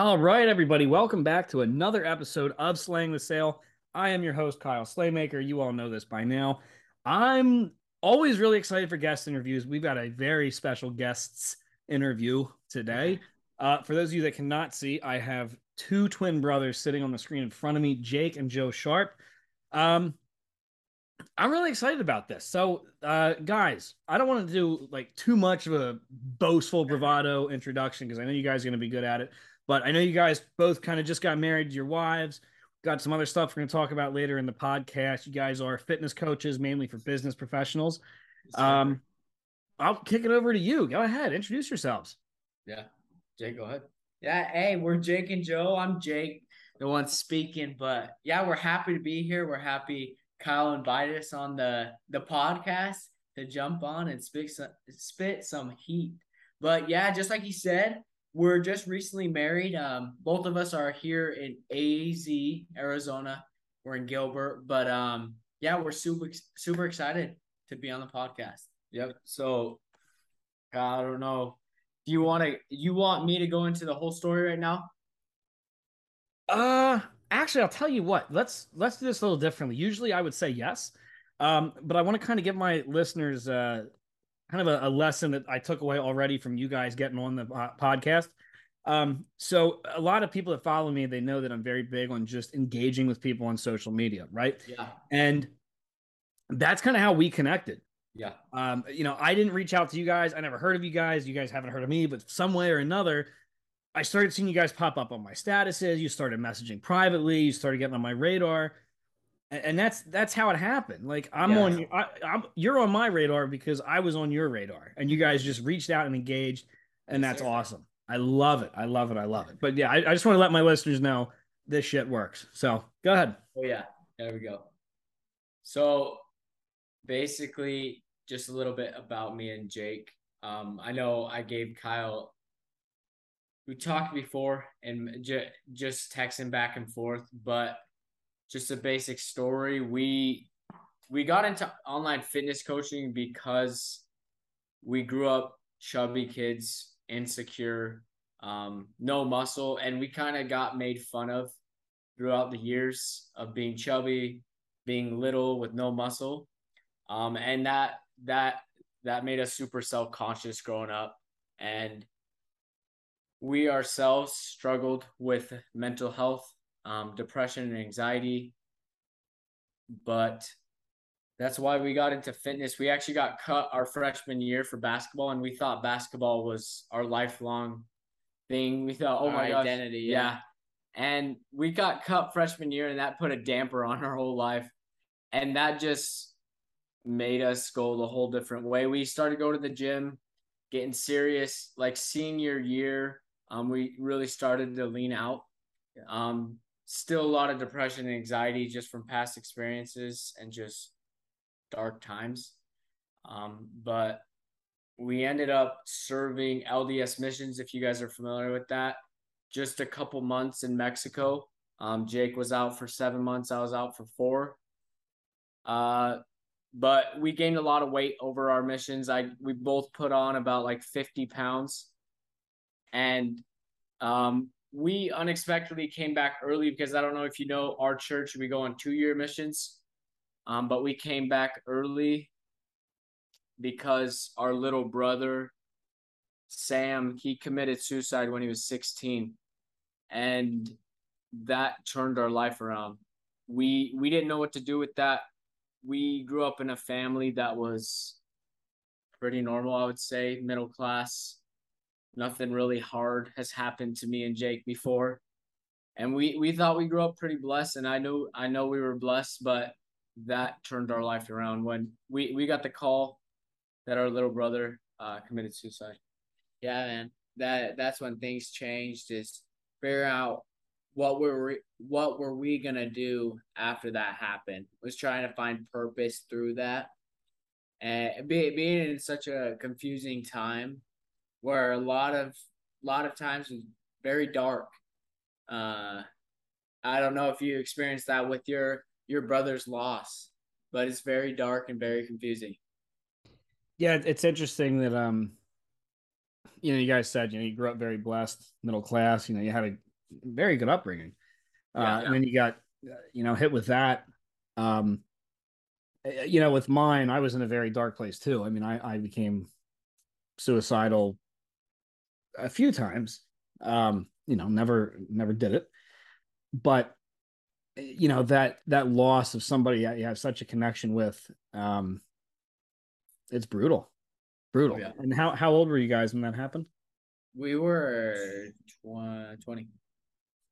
All right, everybody, welcome back to another episode of Slaying the Sale. I am your host, Kyle Slaymaker. You all know this by now. I'm always really excited for guest interviews. We've got a very special guests interview today. Uh, for those of you that cannot see, I have two twin brothers sitting on the screen in front of me, Jake and Joe Sharp. Um, I'm really excited about this. So, uh, guys, I don't want to do like too much of a boastful bravado introduction because I know you guys are going to be good at it. But I know you guys both kind of just got married to your wives. Got some other stuff we're going to talk about later in the podcast. You guys are fitness coaches, mainly for business professionals. Um, I'll kick it over to you. Go ahead, introduce yourselves. Yeah, Jake, go ahead. Yeah, hey, we're Jake and Joe. I'm Jake, the one speaking, but yeah, we're happy to be here. We're happy Kyle invited us on the the podcast to jump on and spit some, spit some heat. But yeah, just like he said, we're just recently married. Um, both of us are here in AZ, Arizona. We're in Gilbert, but um, yeah, we're super super excited to be on the podcast. Yep. So, I don't know. Do you want to? You want me to go into the whole story right now? Uh, actually, I'll tell you what. Let's let's do this a little differently. Usually, I would say yes, um, but I want to kind of give my listeners uh kind of a, a, lesson that I took away already from you guys getting on the uh, podcast. Um, so a lot of people that follow me, they know that I'm very big on just engaging with people on social media, right? Yeah. And that's kind of how we connected. Yeah. Um, you know, I didn't reach out to you guys. I never heard of you guys. You guys haven't heard of me, but some way or another, I started seeing you guys pop up on my statuses. You started messaging privately. You started getting on my radar and that's that's how it happened. Like I'm yeah. on, I, am you're on my radar because I was on your radar, and you guys just reached out and engaged, and that's awesome. I love it. I love it. I love it. But yeah, I, I just want to let my listeners know this shit works. So go ahead. Oh yeah, there we go. So basically, just a little bit about me and Jake. Um, I know I gave Kyle. We talked before and j- just texting back and forth, but just a basic story. We we got into online fitness coaching because we grew up chubby kids, insecure, um, no muscle, and we kind of got made fun of throughout the years of being chubby, being little with no muscle, um, and that that that made us super self conscious growing up, and we ourselves struggled with mental health um, depression and anxiety. But that's why we got into fitness. We actually got cut our freshman year for basketball, and we thought basketball was our lifelong thing. We thought, oh our my gosh, identity, yeah. yeah. And we got cut freshman year, and that put a damper on our whole life, and that just made us go the whole different way. We started going to the gym, getting serious. Like senior year, um, we really started to lean out. Um, still a lot of depression and anxiety just from past experiences and just dark times. Um, but we ended up serving LDS missions, if you guys are familiar with that, just a couple months in Mexico. Um, Jake was out for seven months, I was out for four. Uh, but we gained a lot of weight over our missions. I we both put on about like 50 pounds. And um, we unexpectedly came back early because I don't know if you know our church, we go on two year missions. Um, but we came back early because our little brother, Sam, he committed suicide when he was 16. And that turned our life around. We we didn't know what to do with that. We grew up in a family that was pretty normal, I would say, middle class nothing really hard has happened to me and Jake before. And we we thought we grew up pretty blessed and I know I know we were blessed, but that turned our life around when we we got the call that our little brother uh, committed suicide. Yeah, man. That that's when things changed is figure out what were we, what were we gonna do after that happened. Was trying to find purpose through that, and be, being in such a confusing time, where a lot of lot of times was very dark. Uh, I don't know if you experienced that with your your brother's loss, but it's very dark and very confusing. Yeah, it's interesting that um, you know, you guys said you know you grew up very blessed, middle class. You know, you had a very good upbringing, uh, yeah, yeah. and then you got you know hit with that. Um, eh, you know, with mine, I was in a very dark place too. I mean, I I became suicidal a few times. Um, you know, never never did it, but you know that that loss of somebody you have such a connection with, um, it's brutal, brutal. Oh, yeah. And how how old were you guys when that happened? We were 20.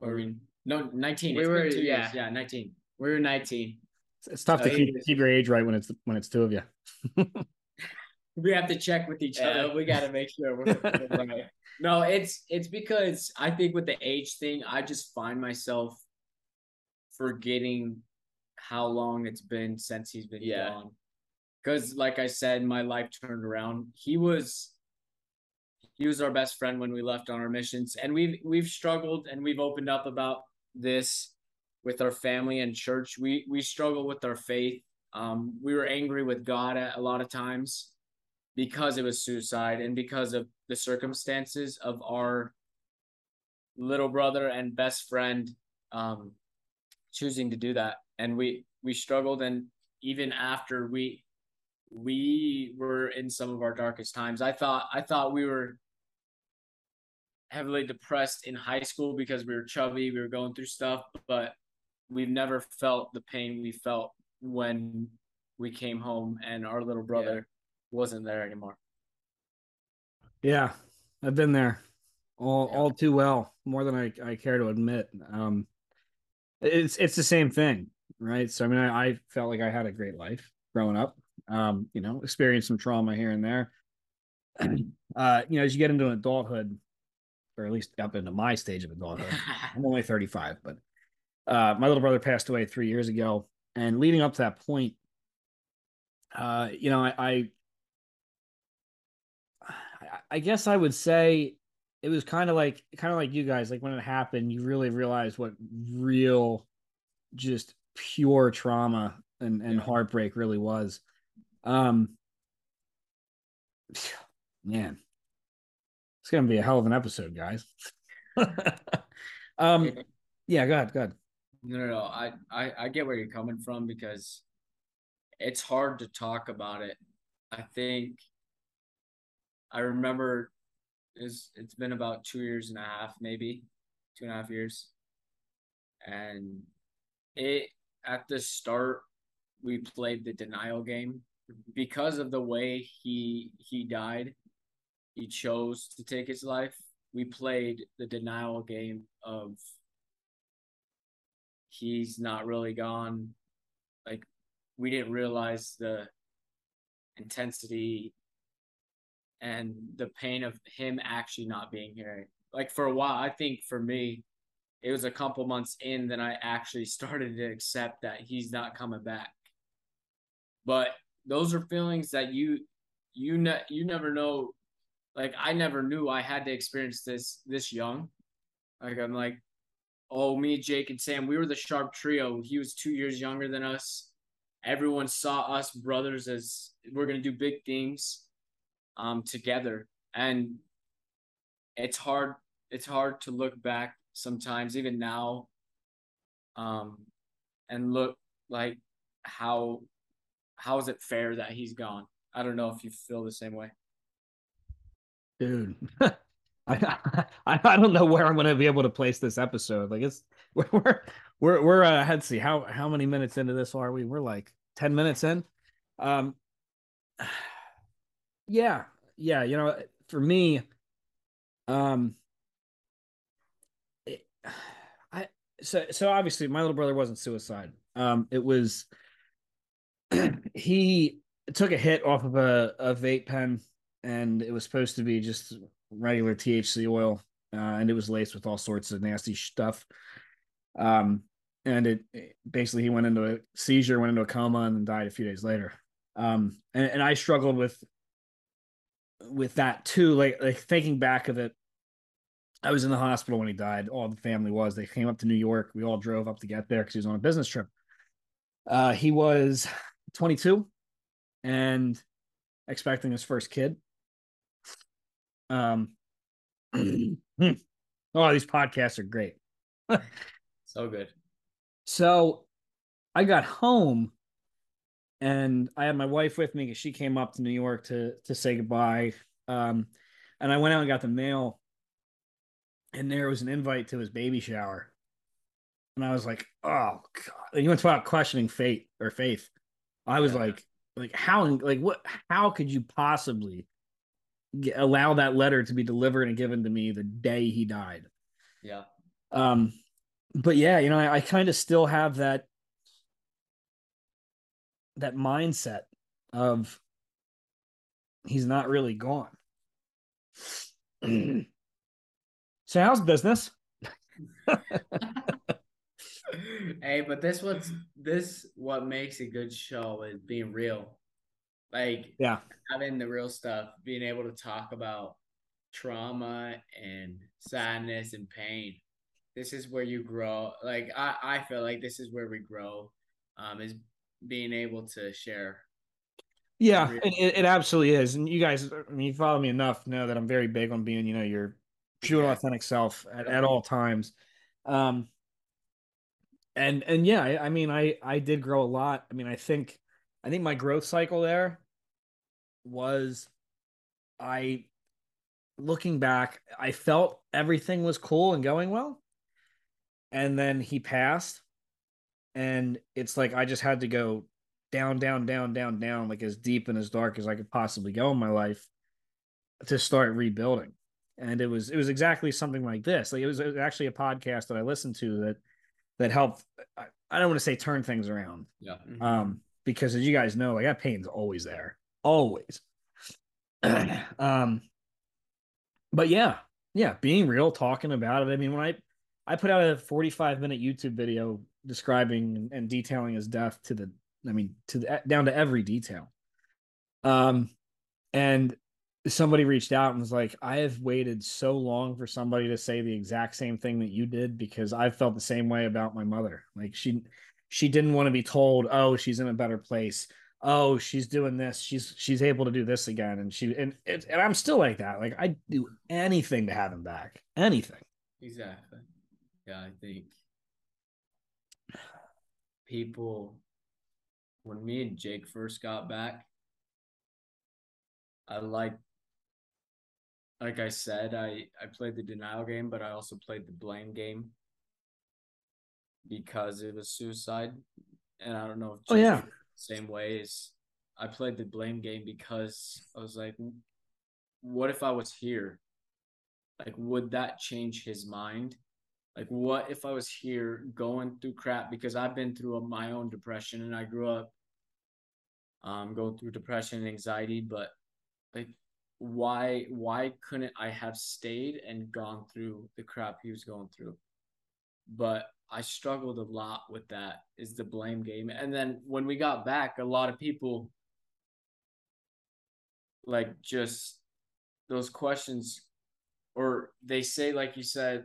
Or we, no, 19. We were, yeah, years. yeah, 19. We were 19. It's, it's tough to keep, keep your age right when it's when it's two of you. we have to check with each other. we got to make sure we're, right. No, it's it's because I think with the age thing, I just find myself forgetting how long it's been since he's been yeah. gone. Because, like I said, my life turned around. He was he was our best friend when we left on our missions, and we've we've struggled and we've opened up about this with our family and church. We we struggle with our faith. Um, we were angry with God at a lot of times because it was suicide and because of the circumstances of our little brother and best friend um, choosing to do that. And we we struggled and even after we we were in some of our darkest times i thought i thought we were heavily depressed in high school because we were chubby we were going through stuff but we've never felt the pain we felt when we came home and our little brother wasn't there anymore. Yeah, I've been there all yeah. all too well, more than I, I care to admit. Um, it's it's the same thing, right? So I mean, I, I felt like I had a great life growing up. Um, you know, experienced some trauma here and there. uh, you know, as you get into adulthood, or at least up into my stage of adulthood, I'm only 35, but uh, my little brother passed away three years ago, and leading up to that point, uh, you know, I, I I guess I would say it was kind of like kind of like you guys like when it happened you really realized what real just pure trauma and and yeah. heartbreak really was. Um man. It's gonna be a hell of an episode guys. Um yeah go ahead go ahead. No no no I, I i get where you're coming from because it's hard to talk about it. I think I remember is it's been about two years and a half, maybe two and a half years, and it at the start we played the denial game because of the way he he died. He chose to take his life. We played the denial game of he's not really gone. Like we didn't realize the intensity and the pain of him actually not being here. Like for a while, I think for me, it was a couple months in that I actually started to accept that he's not coming back. But those are feelings that you you ne- you never know. Like I never knew I had to experience this this young. Like I'm like, oh, me, Jake, and Sam, we were the sharp trio. He was two years younger than us. Everyone saw us brothers as we're gonna do big things um, together. And it's hard. It's hard to look back sometimes, even now, um, and look like how how is it fair that he's gone? I don't know if you feel the same way, dude. I, I I don't know where I'm gonna be able to place this episode. Like it's we're we're we're uh let's see how how many minutes into this are we? We're like 10 minutes in. Um yeah, yeah, you know, for me, um, it, I so so obviously my little brother wasn't suicide. Um, it was he took a hit off of a, a vape pen, and it was supposed to be just regular THC oil. uh, and it was laced with all sorts of nasty stuff. Um, and it, it, basically he went into a seizure, went into a coma, and then died a few days later. Um, and, and I struggled with with that too. Like like thinking back of it, I was in the hospital when he died. All the family was. They came up to New York. We all drove up to get there because he was on a business trip. Uh, he was 22 and expecting his first kid. Um, oh, these podcasts are great. so good. So I got home and I had my wife with me because she came up to New York to to say goodbye. Um, and I went out and got the mail, and there was an invite to his baby shower. And I was like, oh god. And you went about questioning fate or faith. I was yeah. like, like how like what how could you possibly get, allow that letter to be delivered and given to me the day he died? Yeah. Um but yeah, you know, I, I kind of still have that that mindset of he's not really gone. so how's business? hey, but this what's this what makes a good show is being real. Like yeah, having the real stuff, being able to talk about trauma and sadness and pain. This is where you grow. Like I, I feel like this is where we grow. Um, is being able to share. Yeah, it, it absolutely is. And you guys, I mean, you follow me enough know that I'm very big on being, you know, your true yeah. authentic self at, at all times. Um, and and yeah, I, I mean, I I did grow a lot. I mean, I think I think my growth cycle there was I looking back, I felt everything was cool and going well. And then he passed. And it's like I just had to go down, down, down, down, down, like as deep and as dark as I could possibly go in my life to start rebuilding. And it was it was exactly something like this. Like it was, it was actually a podcast that I listened to that that helped. I, I don't want to say turn things around. Yeah. Mm-hmm. Um, because as you guys know, like that pain's always there, always. um, but yeah, yeah, being real, talking about it. I mean, when I I put out a 45 minute YouTube video describing and detailing his death to the, I mean, to the down to every detail. Um, and somebody reached out and was like, I have waited so long for somebody to say the exact same thing that you did because I felt the same way about my mother. Like she she didn't want to be told, "Oh, she's in a better place." Oh, she's doing this. She's she's able to do this again and she and and I'm still like that. Like i'd do anything to have him back. Anything. Exactly. Yeah, I think people when me and Jake first got back I like like I said, I I played the denial game, but I also played the blame game because it was suicide, and I don't know if oh yeah same way as I played the blame game because I was like, what if I was here? Like, would that change his mind? Like, what if I was here going through crap because I've been through my own depression and I grew up um going through depression and anxiety, but like why why couldn't I have stayed and gone through the crap he was going through? But I struggled a lot with that is the blame game. And then when we got back, a lot of people like just those questions or they say like you said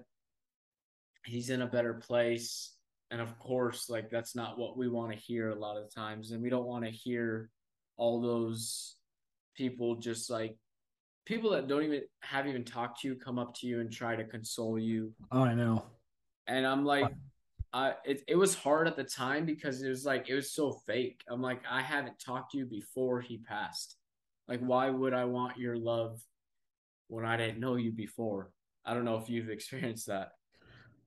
he's in a better place and of course like that's not what we want to hear a lot of times and we don't want to hear all those people just like people that don't even have even talked to you come up to you and try to console you. Oh, I know. And I'm like, I it, it was hard at the time because it was like it was so fake. I'm like, I haven't talked to you before he passed. Like, why would I want your love when I didn't know you before? I don't know if you've experienced that.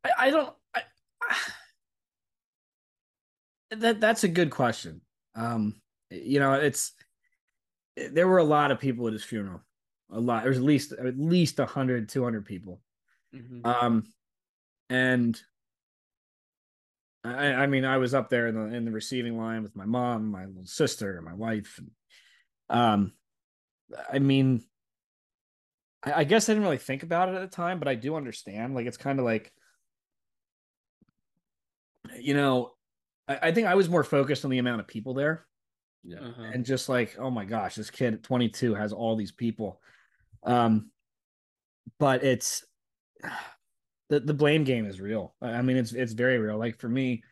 I, I don't. I, that that's a good question. Um, you know, it's there were a lot of people at his funeral a lot. There was at least at least 100, 200 people. Mm-hmm. Um, and I, I mean, I was up there in the in the receiving line with my mom, my little sister, my wife. And, um, I mean, I, I guess I didn't really think about it at the time, but I do understand. Like it's kind of like, you know, I, I think I was more focused on the amount of people there Yeah. Uh-huh. and just like, oh my gosh, this kid at 22 has all these people. Um, but it's the the blame game is real. I I mean, it's it's very real. Like for me,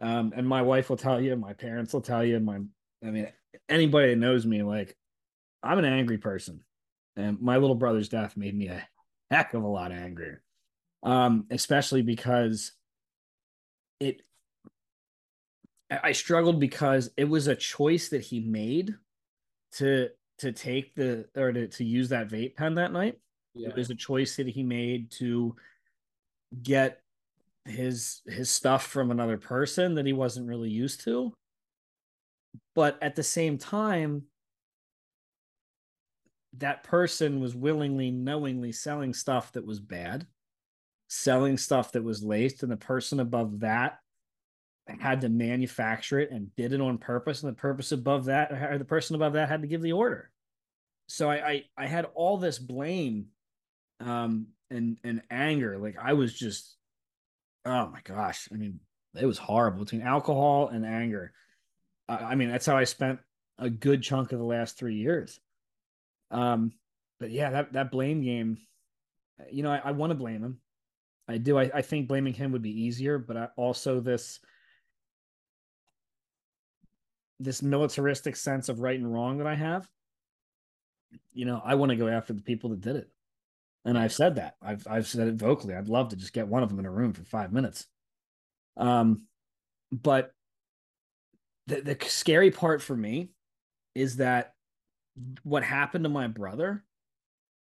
um, and my wife will tell you, my parents will tell you, and my I mean, anybody that knows me, like I'm an angry person, and my little brother's death made me a heck of a lot angrier. Um, especially because it I struggled because it was a choice that he made to to take the or to, to use that vape pen that night. Yeah. It was a choice that he made to get his his stuff from another person that he wasn't really used to. But at the same time, that person was willingly, knowingly selling stuff that was bad, selling stuff that was laced, and the person above that had to manufacture it and did it on purpose, and the purpose above that, or the person above that had to give the order. So I I, I had all this blame um and and anger. Like I was just oh my gosh. I mean, it was horrible between alcohol and anger. I, I mean, that's how I spent a good chunk of the last three years. Um, but yeah, that that blame game, you know, I, I want to blame him. I do. I, I think blaming him would be easier, but I also this this militaristic sense of right and wrong that I have. You know, I want to go after the people that did it. And I've said that. I've I've said it vocally. I'd love to just get one of them in a room for five minutes. Um, but the the scary part for me is that what happened to my brother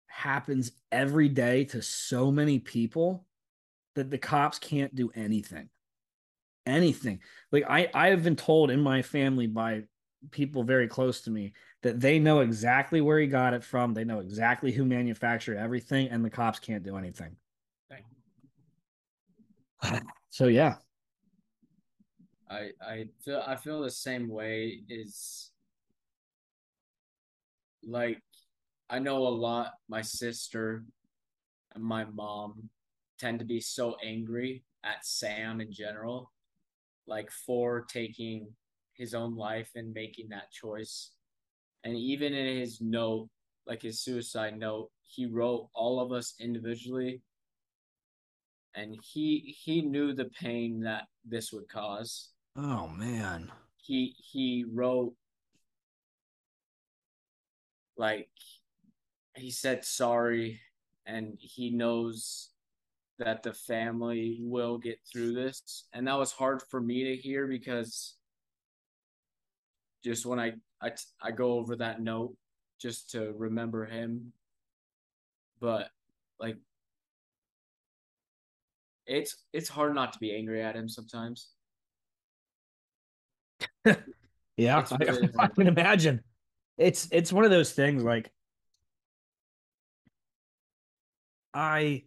happens every day to so many people that the cops can't do anything. Anything. Like I I have been told in my family by people very close to me that they know exactly where he got it from. They know exactly who manufactured everything, and the cops can't do anything. So yeah, I I feel I feel the same way is like I know a lot my sister and my mom tend to be so angry at Sam in general like for taking his own life and making that choice. And even in his note like his suicide note he wrote all of us individually. And he he knew the pain that this would cause. Oh man. he he wrote like he said sorry and he knows that the family will get through this. And that was hard for me to hear because just when I I, I go over that note just to remember him. But like it's it's hard not to be angry at him sometimes. Yeah, It's I, I can imagine. It's it's one of those things like I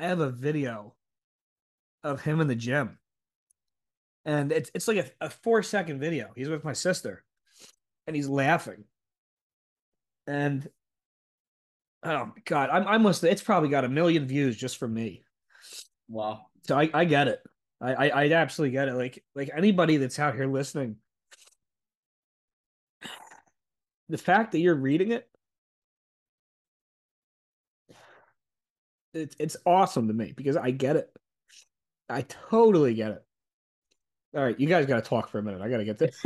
I have a video of him in the gym. And it's it's like a, a four second video. He's with my sister and he's laughing. And oh my god, I'm I must it's probably got a million views just for me. wow So I, I get it. I, I I absolutely get it. Like like anybody that's out here listening, the fact that you're reading it, it's it's awesome to me because I get it. I totally get it. All right, you guys got to talk for a minute. I got to get this.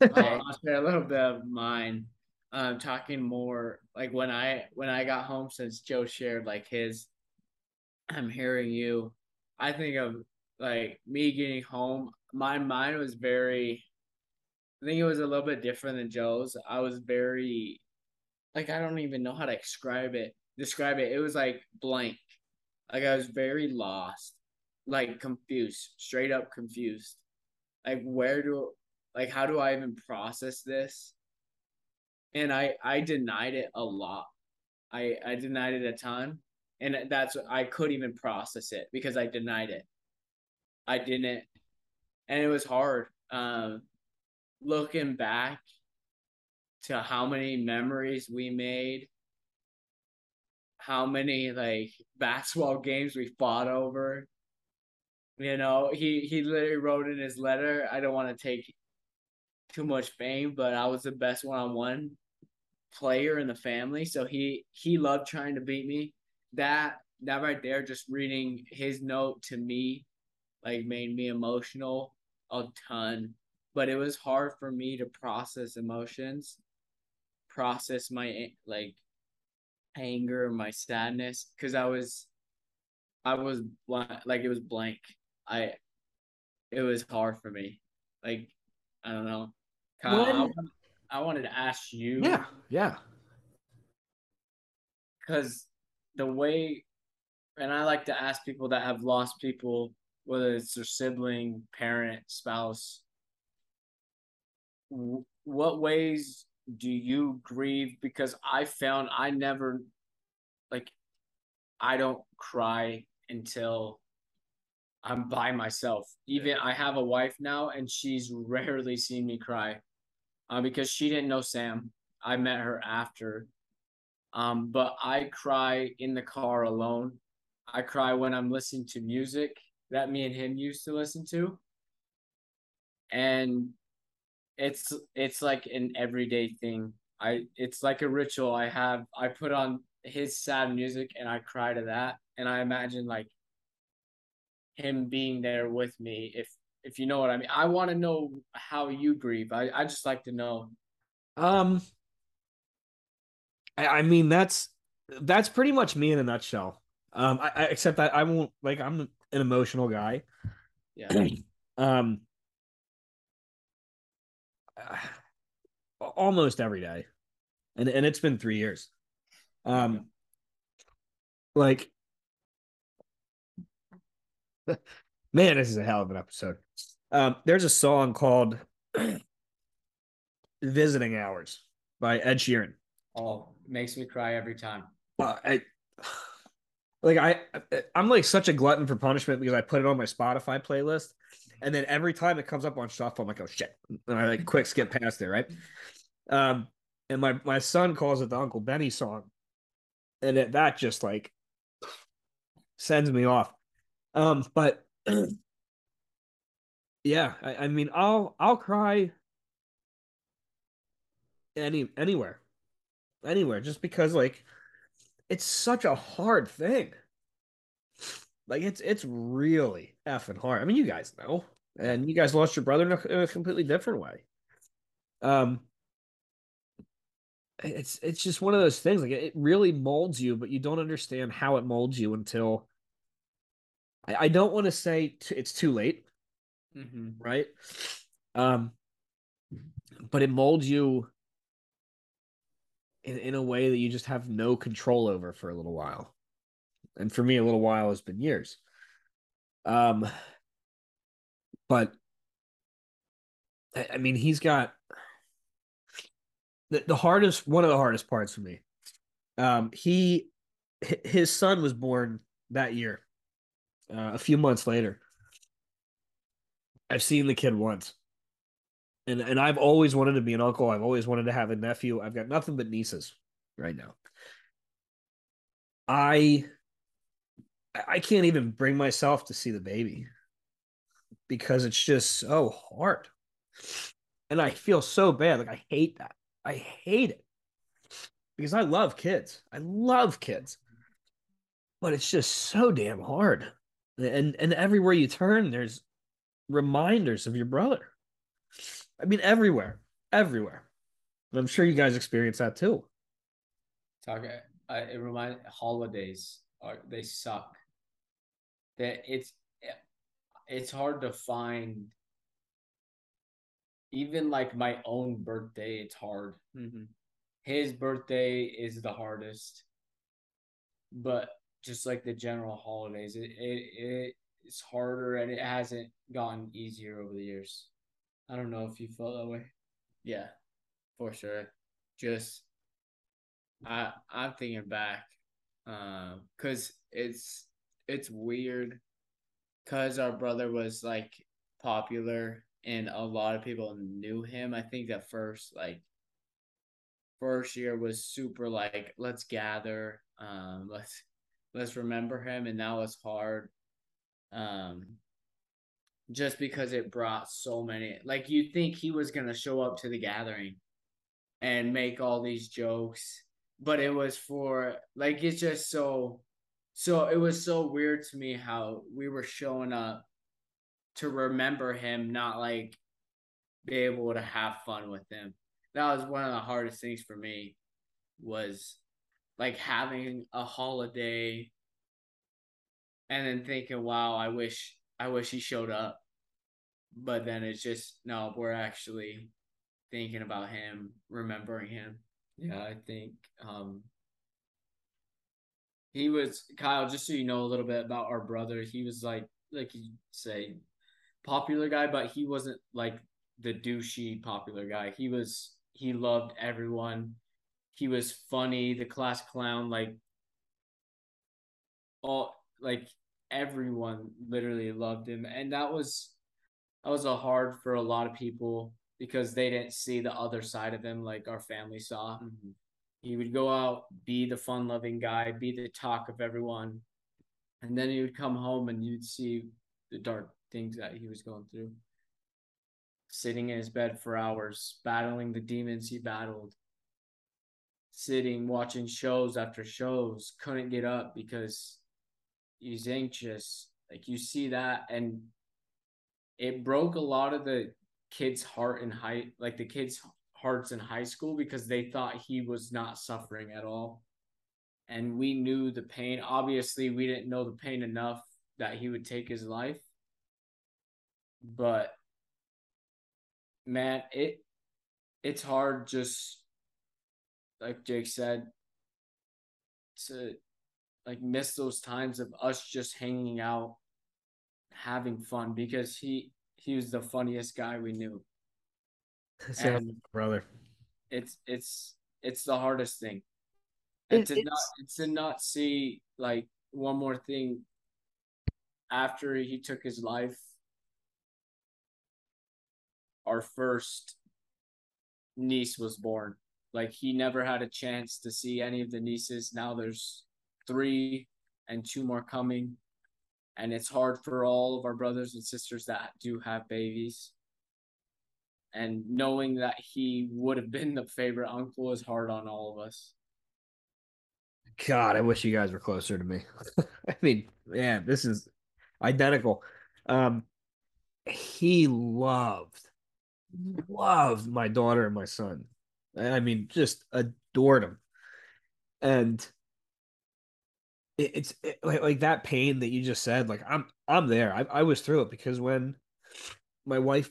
I'll, I'll share a little bit of mine. Um, talking more like when I when I got home since Joe shared like his. I'm hearing you. I think of like me getting home. My mind was very. I think it was a little bit different than Joe's. I was very, like I don't even know how to describe it. Describe it. It was like blank. Like I was very lost, like confused, straight up confused. Like where do like how do I even process this? And I I denied it a lot. I I denied it a ton, and that's I couldn't even process it because I denied it. I didn't, and it was hard. Um, looking back to how many memories we made how many like basketball games we fought over. You know, he he literally wrote in his letter, I don't want to take too much fame, but I was the best one-on-one player in the family. So he he loved trying to beat me. That that right there, just reading his note to me, like made me emotional a ton. But it was hard for me to process emotions, process my like anger, my sadness, because I was, I was blank, like it was blank. I, it was hard for me. Like, I don't know. Kyle, I, I wanted to ask you. Yeah, yeah. because the way and i like to ask people that have lost people whether it's their sibling parent spouse w- what ways do you grieve? Because i found i never like i don't cry until i'm by myself. Even i have a wife now and she's rarely seen me cry uh, because she didn't know sam. I met her after. Um, but I cry in the car alone. I cry when I'm listening to music that me and him used to listen to. And it's it's like an everyday thing. I it's like a ritual I have. I put on his sad music and I cry to that. And I imagine like him being there with me if if you know what I mean. I want to know how you grieve. I, I just like to know. Um, I, I mean that's that's pretty much me in a nutshell. Um, I, I except that I won't like I'm an emotional guy. Yeah. um, almost every day, and and it's been three years. Um, like, man, this is a hell of an episode. Um, there's a song called "Visiting Hours" by Ed Sheeran. Oh, makes me cry every time. Uh, I like I I'm like such a glutton for punishment because I put it on my Spotify playlist, and then every time it comes up on shuffle, I'm like, oh shit, and I like quick skip past it, right? Um, and my my son calls it the Uncle Benny song, and it, that just like sends me off. Um, but yeah, I, I mean, I'll I'll cry any anywhere, anywhere, just because like it's such a hard thing. Like it's it's really effing hard. I mean, you guys know, and you guys lost your brother in a, in a completely different way. Um, it's it's just one of those things. Like it really molds you, but you don't understand how it molds you until. I, I don't want to say t- it's too late, Mm-hmm. right? Um, but it molds you in, in a way that you just have no control over for a little while. And for me, a little while has been years. Um, but I, mean, he's got the, the hardest, one of the hardest parts for me. Um, he, his son was born that year, uh, a few months later. I've seen the kid once. And and I've always wanted to be an uncle. I've always wanted to have a nephew. I've got nothing but nieces right now. I I can't even bring myself to see the baby because it's just so hard. And I feel so bad. Like I hate that. I hate it. Because I love kids. I love kids. But it's just so damn hard. And and everywhere you turn there's reminders of your brother. I mean, everywhere, everywhere. And I'm sure you guys experience that too. Talk. I, it reminds holidays are they suck. That it's it's hard to find. Even like my own birthday, it's hard. Mm-hmm. His birthday is the hardest, but just like the general holidays, it it, it it's harder and it hasn't gotten easier over the years. I don't know if you felt that way. Yeah, for sure. Just I I'm thinking back, um, cause it's it's weird, cause our brother was like popular and a lot of people knew him. I think at first, like first year was super like let's gather, um, let's let's remember him, and that was hard. Um, just because it brought so many like you think he was gonna show up to the gathering and make all these jokes but it was for like it's just so so it was so weird to me how we were showing up to remember him not like be able to have fun with him. That was one of the hardest things for me was like having a holiday and then thinking wow i wish i wish he showed up. But then it's just no we're actually thinking about him remembering him. Yeah i think um he was kyle just so you know a little bit about our brother he was like like you say popular guy but he wasn't like the douchey popular guy he was he loved everyone he was funny the class clown like all like everyone literally loved him and that was that was a hard for a lot of people because they didn't see the other side of him like our family saw. Mm-hmm. He would go out, be the fun loving guy, be the talk of everyone. And then he would come home and you'd see the dark things that he was going through. Sitting in his bed for hours, battling the demons he battled. Sitting, watching shows after shows, couldn't get up because he's anxious. Like you see that, and it broke a lot of the kids' heart and high, like the kids' hearts in high school because they thought he was not suffering at all. And we knew the pain. Obviously, we didn't know the pain enough that he would take his life. But man, it it's hard just like Jake said to like miss those times of us just hanging out having fun because he he was the funniest guy we knew. And brother. It's it's it's the hardest thing. And to not it's to not see like one more thing after he took his life our first niece was born. Like he never had a chance to see any of the nieces. Now there's three and two more coming and it's hard for all of our brothers and sisters that do have babies. And knowing that he would have been the favorite uncle is hard on all of us. God, I wish you guys were closer to me. I mean, yeah, this is identical. Um, he loved, loved my daughter and my son. I mean, just adored him. And it, it's it, like like that pain that you just said. Like I'm I'm there. I, I was through it because when my wife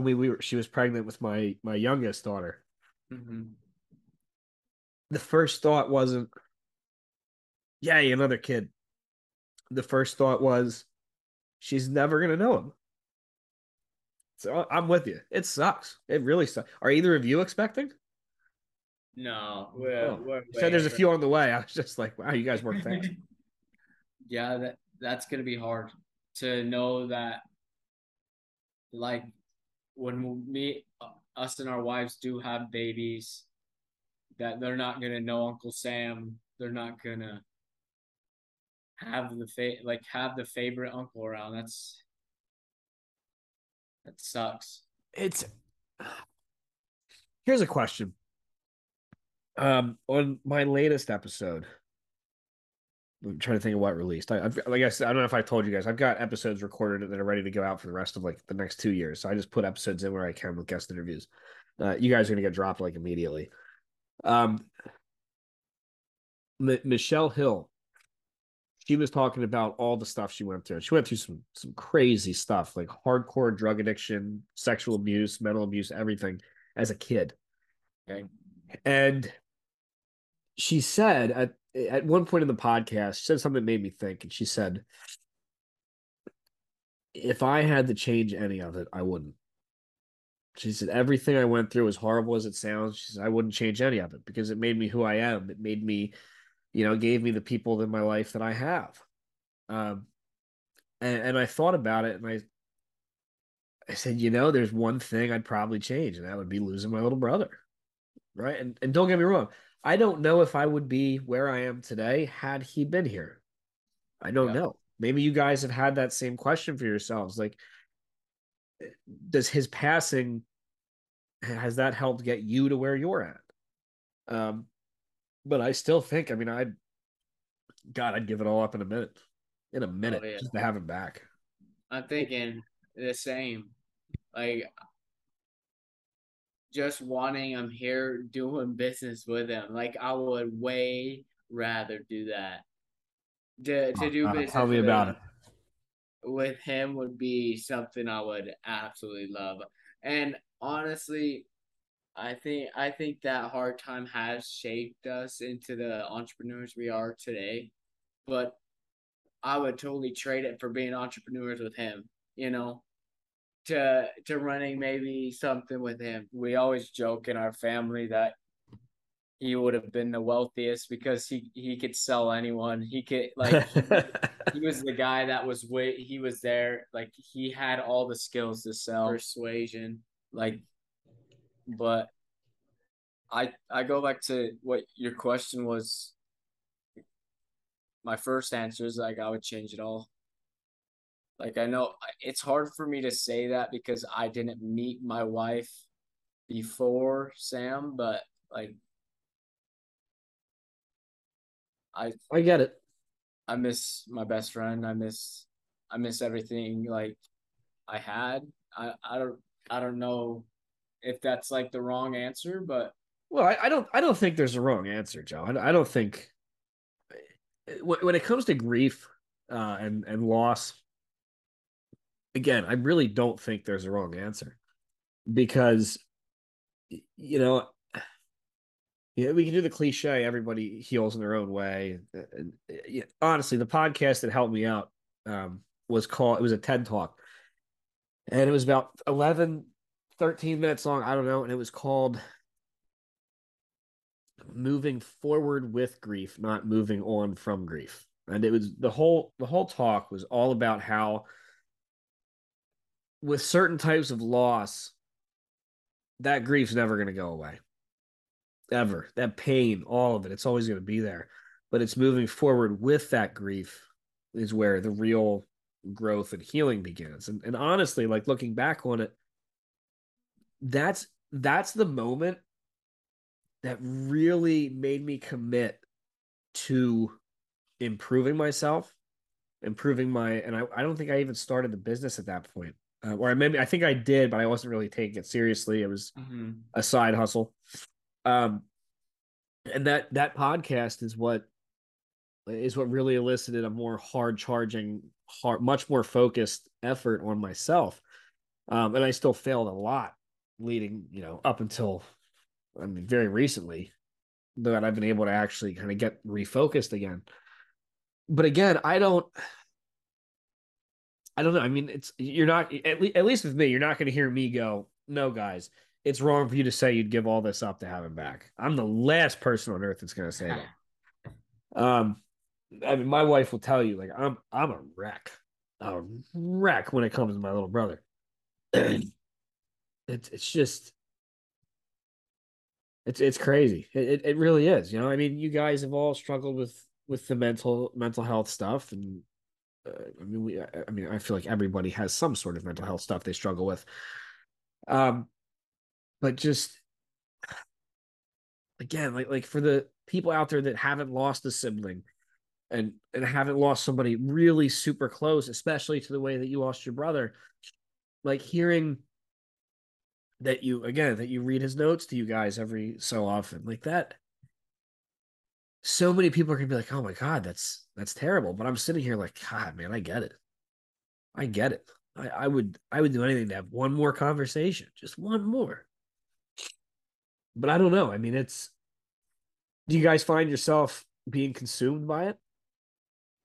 me we were she was pregnant with my my youngest daughter. Mm-hmm. The first thought wasn't, "Yay, another kid." The first thought was, "She's never gonna know him." So I'm with you. It sucks. It really sucks. Are either of you expecting? No, we're, oh. we're said there's a few on the way. I was just like, wow, you guys work fast. yeah, that that's gonna be hard to know that, like, when we, us and our wives do have babies, that they're not gonna know Uncle Sam. They're not gonna have the fa- like have the favorite uncle around. That's that sucks. It's here's a question um, on my latest episode, I'm trying to think of what released. I, have like I said, I don't know if I told you guys, I've got episodes recorded that are ready to go out for the rest of like the next two years. So I just put episodes in where I can with guest interviews. Uh, you guys are gonna get dropped like immediately. Um, M- Michelle Hill, she was talking about all the stuff she went through. She went through some some crazy stuff like hardcore drug addiction, sexual abuse, mental abuse, everything as a kid. Okay. And she said at at one point in the podcast, she said something that made me think, and she said, "If I had to change any of it, I wouldn't." She said, "Everything I went through, as horrible as it sounds, she said I wouldn't change any of it because it made me who I am. It made me, you know, gave me the people in my life that I have." Um, and, and I thought about it, and I, I said, you know, there's one thing I'd probably change, and that would be losing my little brother. right? And and don't get me wrong, I don't know if I would be where I am today had he been here. I don't Yeah. know. Maybe you guys have had that same question for yourselves. Like, does his passing has that helped get you to where you're at? Um, but I still think, I mean, I'd God, I'd give it all up in a minute. In a minute, yeah. just to have him back. I'm thinking the same. Like just wanting him here doing business with him. Like I would way rather do that. To to do Uh, business tell me about him- it. with him would be something I would absolutely love. And honestly, I think I think that hard time has shaped us into the entrepreneurs we are today. But I would totally trade it for being entrepreneurs with him, you know. To to running maybe something with him. We always joke in our family that he would have been the wealthiest because he he could sell anyone. He could like he was the guy that was way he was there. Like he had all the skills to sell. Persuasion. Like but i i go back to what your question was. My first answer is like i would change it all like i know it's hard for me to say that because i didn't meet my wife before sam but like i I get it. I miss my best friend. I miss I miss everything like I had. I I don't I don't know if that's like the wrong answer, but Well, I, I don't. I don't think there's a wrong answer, Joe. I, I don't think when, when it comes to grief uh, and and loss. Again, I really don't think there's a wrong answer because you know, yeah, we can do the cliche. Everybody heals in their own way. And, uh, yeah, honestly, the podcast that helped me out um, was called. It was a TED talk, and it was about 11, 13 minutes long. I don't know, and it was called moving forward with grief, not moving on from grief. And it was the whole the whole talk was all about how with certain types of loss, that grief's never going to go away. Ever. That pain, all of it, it's always going to be there. But it's moving forward with that grief is where the real growth and healing begins. And and honestly, like looking back on it, that's that's the moment that really made me commit to improving myself, improving my, and I, I don't think I even started the business at that point. Uh, or maybe I think I did, but I wasn't really taking it seriously. It was a side hustle. Um, and that that podcast is what is what really elicited a more hard charging, hard, much more focused effort on myself. Um, and I still failed a lot leading, you know, up until I mean, very recently that I've been able to actually kind of get refocused again. But again, I don't, I don't know. I mean, it's you're not at least at least with me, you're not going to hear me go, "No, guys, it's wrong for you to say you'd give all this up to have him back." I'm the last person on earth that's going to say that. Um, I mean, my wife will tell you, like, I'm I'm a wreck, a wreck when it comes to my little brother. it's it's just it's it's crazy. It, it really is. You know, I mean, you guys have all struggled with with the mental mental health stuff, and I mean, we. I I mean, I feel like everybody has some sort of mental health stuff they struggle with. Um, but just again, like like for the people out there that haven't lost a sibling, and and haven't lost somebody really super close, especially to the way that you lost your brother, like hearing that you again that you read his notes to you guys every so often like that so many people are gonna be like oh my god that's that's terrible. But i'm sitting here like god man i get it. I get it. I, I would i would do anything to have one more conversation just one more. But i don't know. I mean it's do you guys find yourself being consumed by it?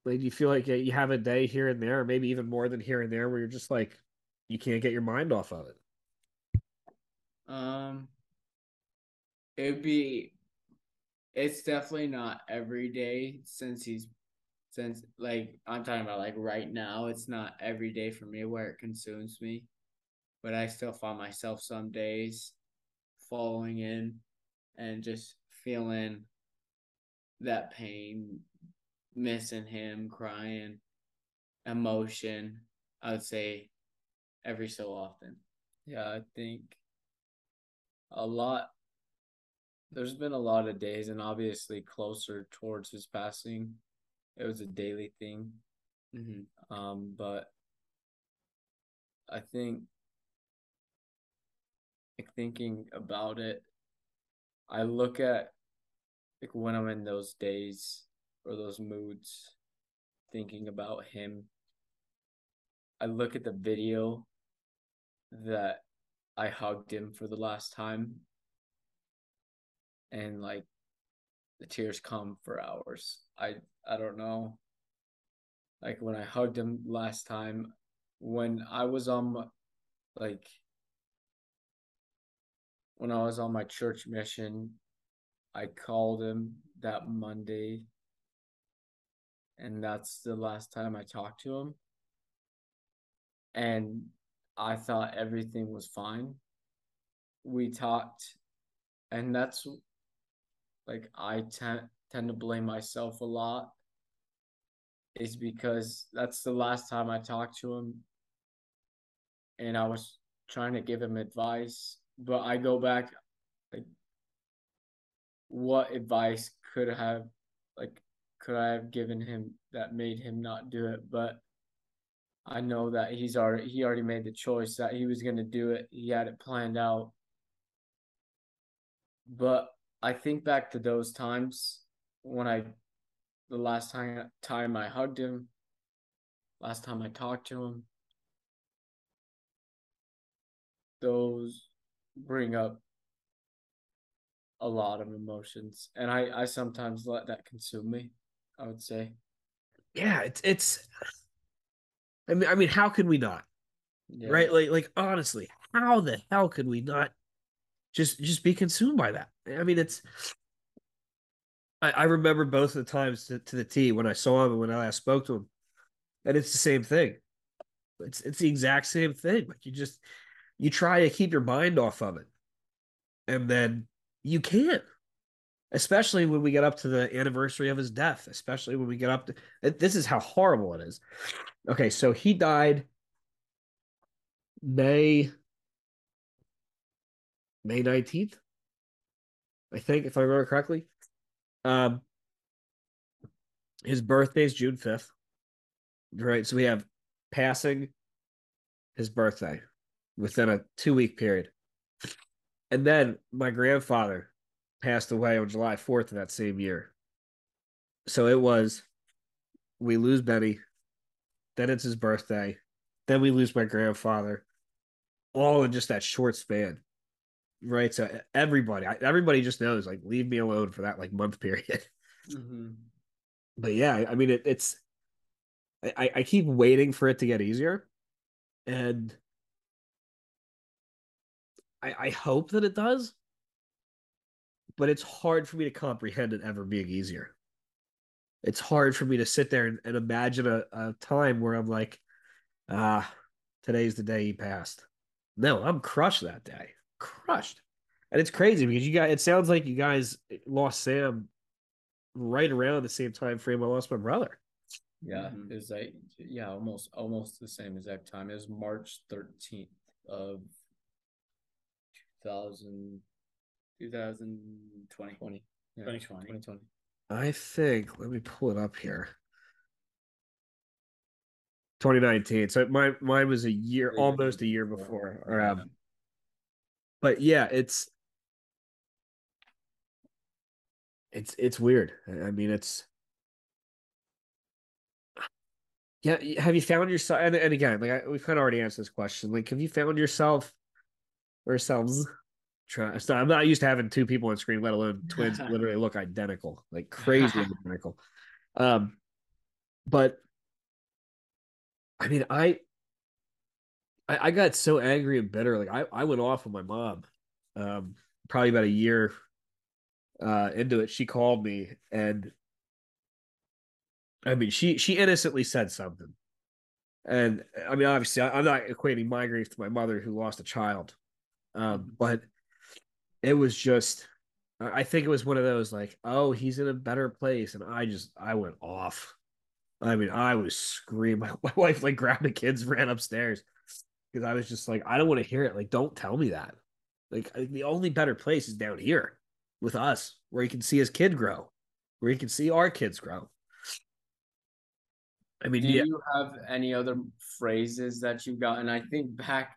Like do you feel like you have a day here and there or maybe even more than here and there where you're just like you can't get your mind off of it? Um, it'd be, it's definitely not every day since he's, since like I'm talking about like right now, it's not every day for me where it consumes me, but I still find myself some days following in and just feeling that pain, missing him, crying, emotion. I would say every so often. Yeah, I think a lot. There's been a lot of days, and obviously closer towards his passing, it was a daily thing. Mm-hmm. Um, but I think, like thinking about it, I look at like when I'm in those days or those moods, thinking about him. I look at the video that I hugged him for the last time and like the tears come for hours. I I don't know. Like when I hugged him last time when I was on like when I was on my church mission, I called him that Monday and that's the last time I talked to him. And I thought everything was fine. We talked, and that's like I tend tend to blame myself a lot. Is because that's the last time I talked to him, and I was trying to give him advice, but I go back, like, what advice could have, like, could I have given him that made him not do it? But I know that he's already he already made the choice that he was going to do it. He had it planned out. But I think back to those times when I the last time time I hugged him, last time I talked to him. Those bring up a lot of emotions and I I sometimes let that consume me, I would say. Yeah, it's it's I mean, I mean, how can we not? Yeah. Right? Like, like honestly, how the hell could we not just just be consumed by that? I mean, it's. I, I remember both of the times to, to the T when I saw him and when I last spoke to him, and it's the same thing. It's it's the exact same thing. Like you just you try to keep your mind off of it, and then you can't especially when we get up to the anniversary of his death, especially when we get up to this is how horrible it is. Okay, so he died May May 19th. I think if I remember correctly. Um his birthday is June 5th. Right, so we have passing his birthday within a 2 week period. And then my grandfather passed away on July 4th of that same year. So it was we lose Benny, then it's his birthday, then we lose my grandfather, all in just that short span. Right. So everybody, everybody just knows, like, leave me alone for that like month period. Mm-hmm. But yeah, I mean, it, it's, I, I keep waiting for it to get easier. And I, I hope that it does but it's hard for me to comprehend it ever being easier. It's hard for me to sit there and, and imagine a, a time where I'm like, ah, today's the day he passed. No, I'm crushed that day. Crushed. And it's crazy because you guys, it sounds like you guys lost Sam right around the same time frame I lost my brother. Yeah, mm-hmm. it was like yeah, almost almost the same exact time. It was March 13th of 2000 2020. 20. Yeah, 2020. 2020. I think, let me pull it up here. 2019. So my mine was a year, almost a year before. Or, um, but yeah, it's it's it's weird. I mean, it's yeah. Have you found yourself? And, and again, like I, we've kind of already answered this question. Like, have you found yourself or yourselves try. So I'm not used to having two people on screen, let alone twins literally look identical, like crazy identical. Um, but I mean, I, I, I got so angry and bitter. Like I, I went off with my mom, um, probably about a year uh into it. She called me and I mean, she she innocently said something. And I mean, obviously, I, am not equating my grief to my mother who lost a child, um, but it was just I think it was one of those like, oh, he's in a better place, and I just I went off. I mean, I was screaming. My wife like grabbed the kids, ran upstairs because I was just like, I don't want to hear it. Like, don't tell me that. Like, the only better place is down here with us, where he can see his kid grow, where he can see our kids grow. I mean, Do yeah, you have any other phrases that you've got? And I think back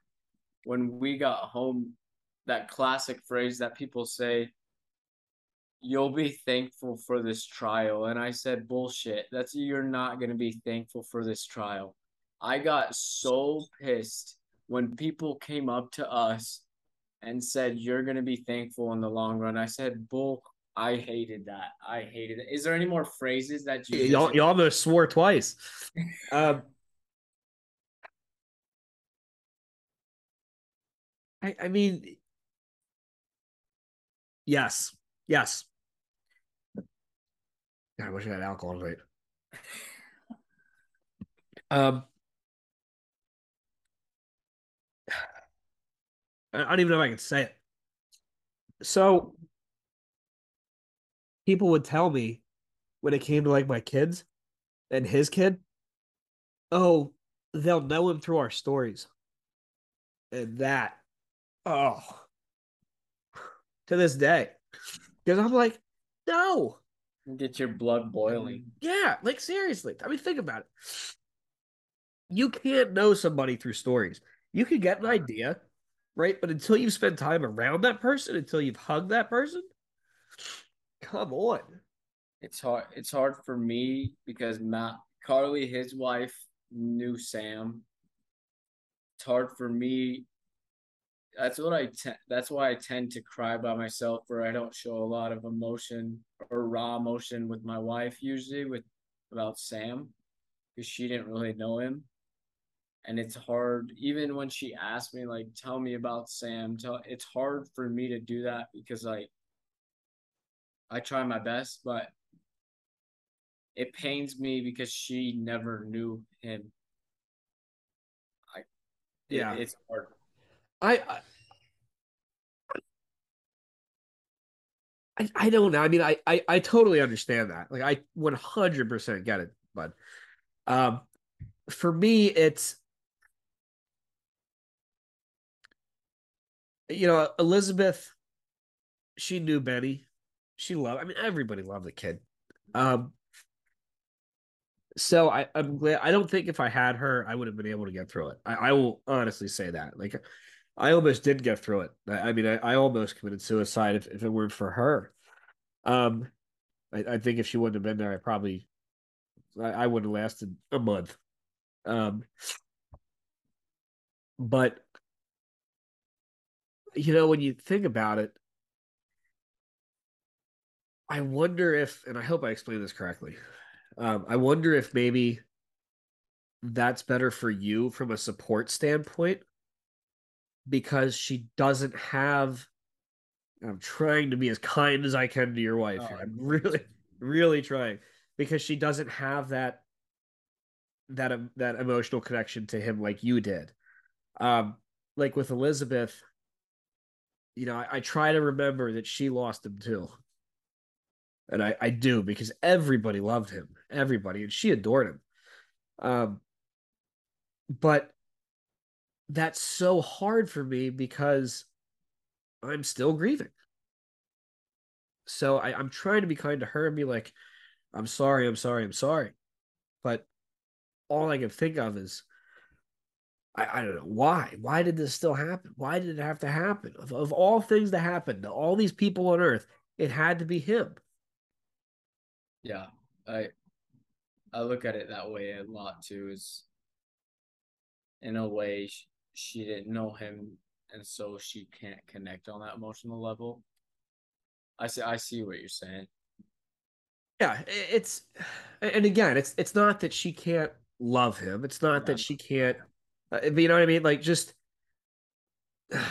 when we got home, that classic phrase that people say, you'll be thankful for this trial. And I said, bullshit. That's you're not going to be thankful for this trial. I got so pissed when people came up to us and said, you're going to be thankful in the long run. I said, bull. I hated that. I hated it. Is there any more phrases that you al- y'all almost swore twice. um, I, I mean, yes, yes. God, I wish I had alcohol tonight. Um, I don't even know if I can say it. So, people would tell me when it came to like my kids and his kid, oh, they'll know him through our stories. And that, oh, to this day. Because I'm like, no, get your blood boiling. yeah, like seriously. I mean, think about it. You can't know somebody through stories. You can get an idea, right? But until you've spent time around that person, until you've hugged that person, come on. It's hard. It's hard for me because Matt Carly, his wife, knew Sam. It's hard for me. That's what I. Te- that's why I tend to cry by myself, where I don't show a lot of emotion or raw emotion with my wife usually with about Sam, because she didn't really know him, and it's hard. Even when she asked me, like, "Tell me about Sam," tell. It's hard for me to do that because like I try my best, but it pains me because she never knew him. I it- Yeah. it's hard. I, I I, I don't know. I mean, I, I I totally understand that. Like, I 100% get it, but um, for me, it's you know Elizabeth. She knew Benny. She loved. I mean, everybody loved the kid. Um, so I, I'm glad. I don't think if I had her, I would have been able to get through it. I, I will honestly say that. Like, I almost did get through it. I, I mean, I, I almost committed suicide if, if it weren't for her. Um, I, I think if she wouldn't have been there, I probably, I, I would have lasted a month. Um, but you know, when you think about it, I wonder if, and I hope I explained this correctly. Um, I wonder if maybe that's better for you from a support standpoint because she doesn't have. I'm trying to be as kind as I can to your wife. Oh, I'm really, really trying because she doesn't have that that um, that emotional connection to him like you did. Um, like with Elizabeth, you know, I, I try to remember that she lost him too. And I, I do because everybody loved him, everybody, and she adored him. Um, but that's so hard for me because I'm still grieving. So I, I'm trying to be kind to her and be like, I'm sorry, I'm sorry, I'm sorry. But all I can think of is I, I don't know why. Why did this still happen? Why did it have to happen? Of, of all things that happened to all these people on earth, it had to be him. Yeah, I I look at it that way a lot too. Is in a way she, she didn't know him, and so she can't connect on that emotional level. I see. I see what you're saying. Yeah, it's and again, it's it's not that she can't love him. It's not Yeah. that she can't. Uh, you know what I mean? Like just God,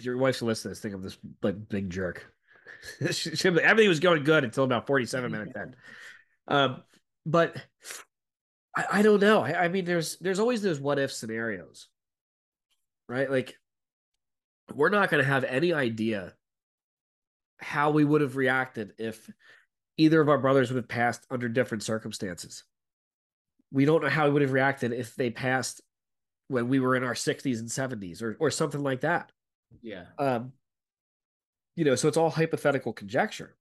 your wife's listening to this. Think of this like big jerk. Everything was going good until about forty-seven minutes in. Um, but I, I don't know. I, I mean, there's there's always those what if scenarios, right? Like we're not going to have any idea how we would have reacted if either of our brothers would have passed under different circumstances. We don't know how we would have reacted if they passed when we were in our 60s and 70s or or something like that. Yeah. Um, you know, so it's all hypothetical conjecture.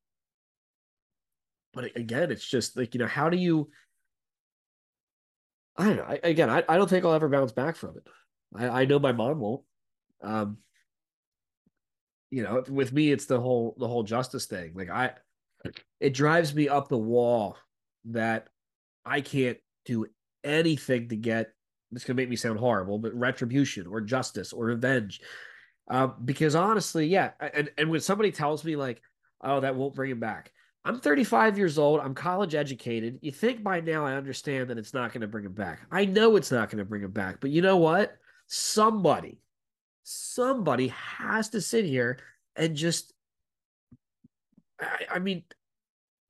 But again, it's just like, you know, how do you I don't know. I, again, I, I don't think I'll ever bounce back from it. I, I know my mom won't. Um, you know, with me, it's the whole the whole justice thing. Like I, it drives me up the wall that I can't do anything to get. This gonna make me sound horrible, but retribution or justice or revenge. Um, because honestly, yeah, and and when somebody tells me like, oh, that won't bring him back, I'm 35 years old. I'm college educated. You think by now I understand that it's not going to bring him back. I know it's not going to bring him back. But you know what? Somebody, somebody has to sit here and just, I, I mean,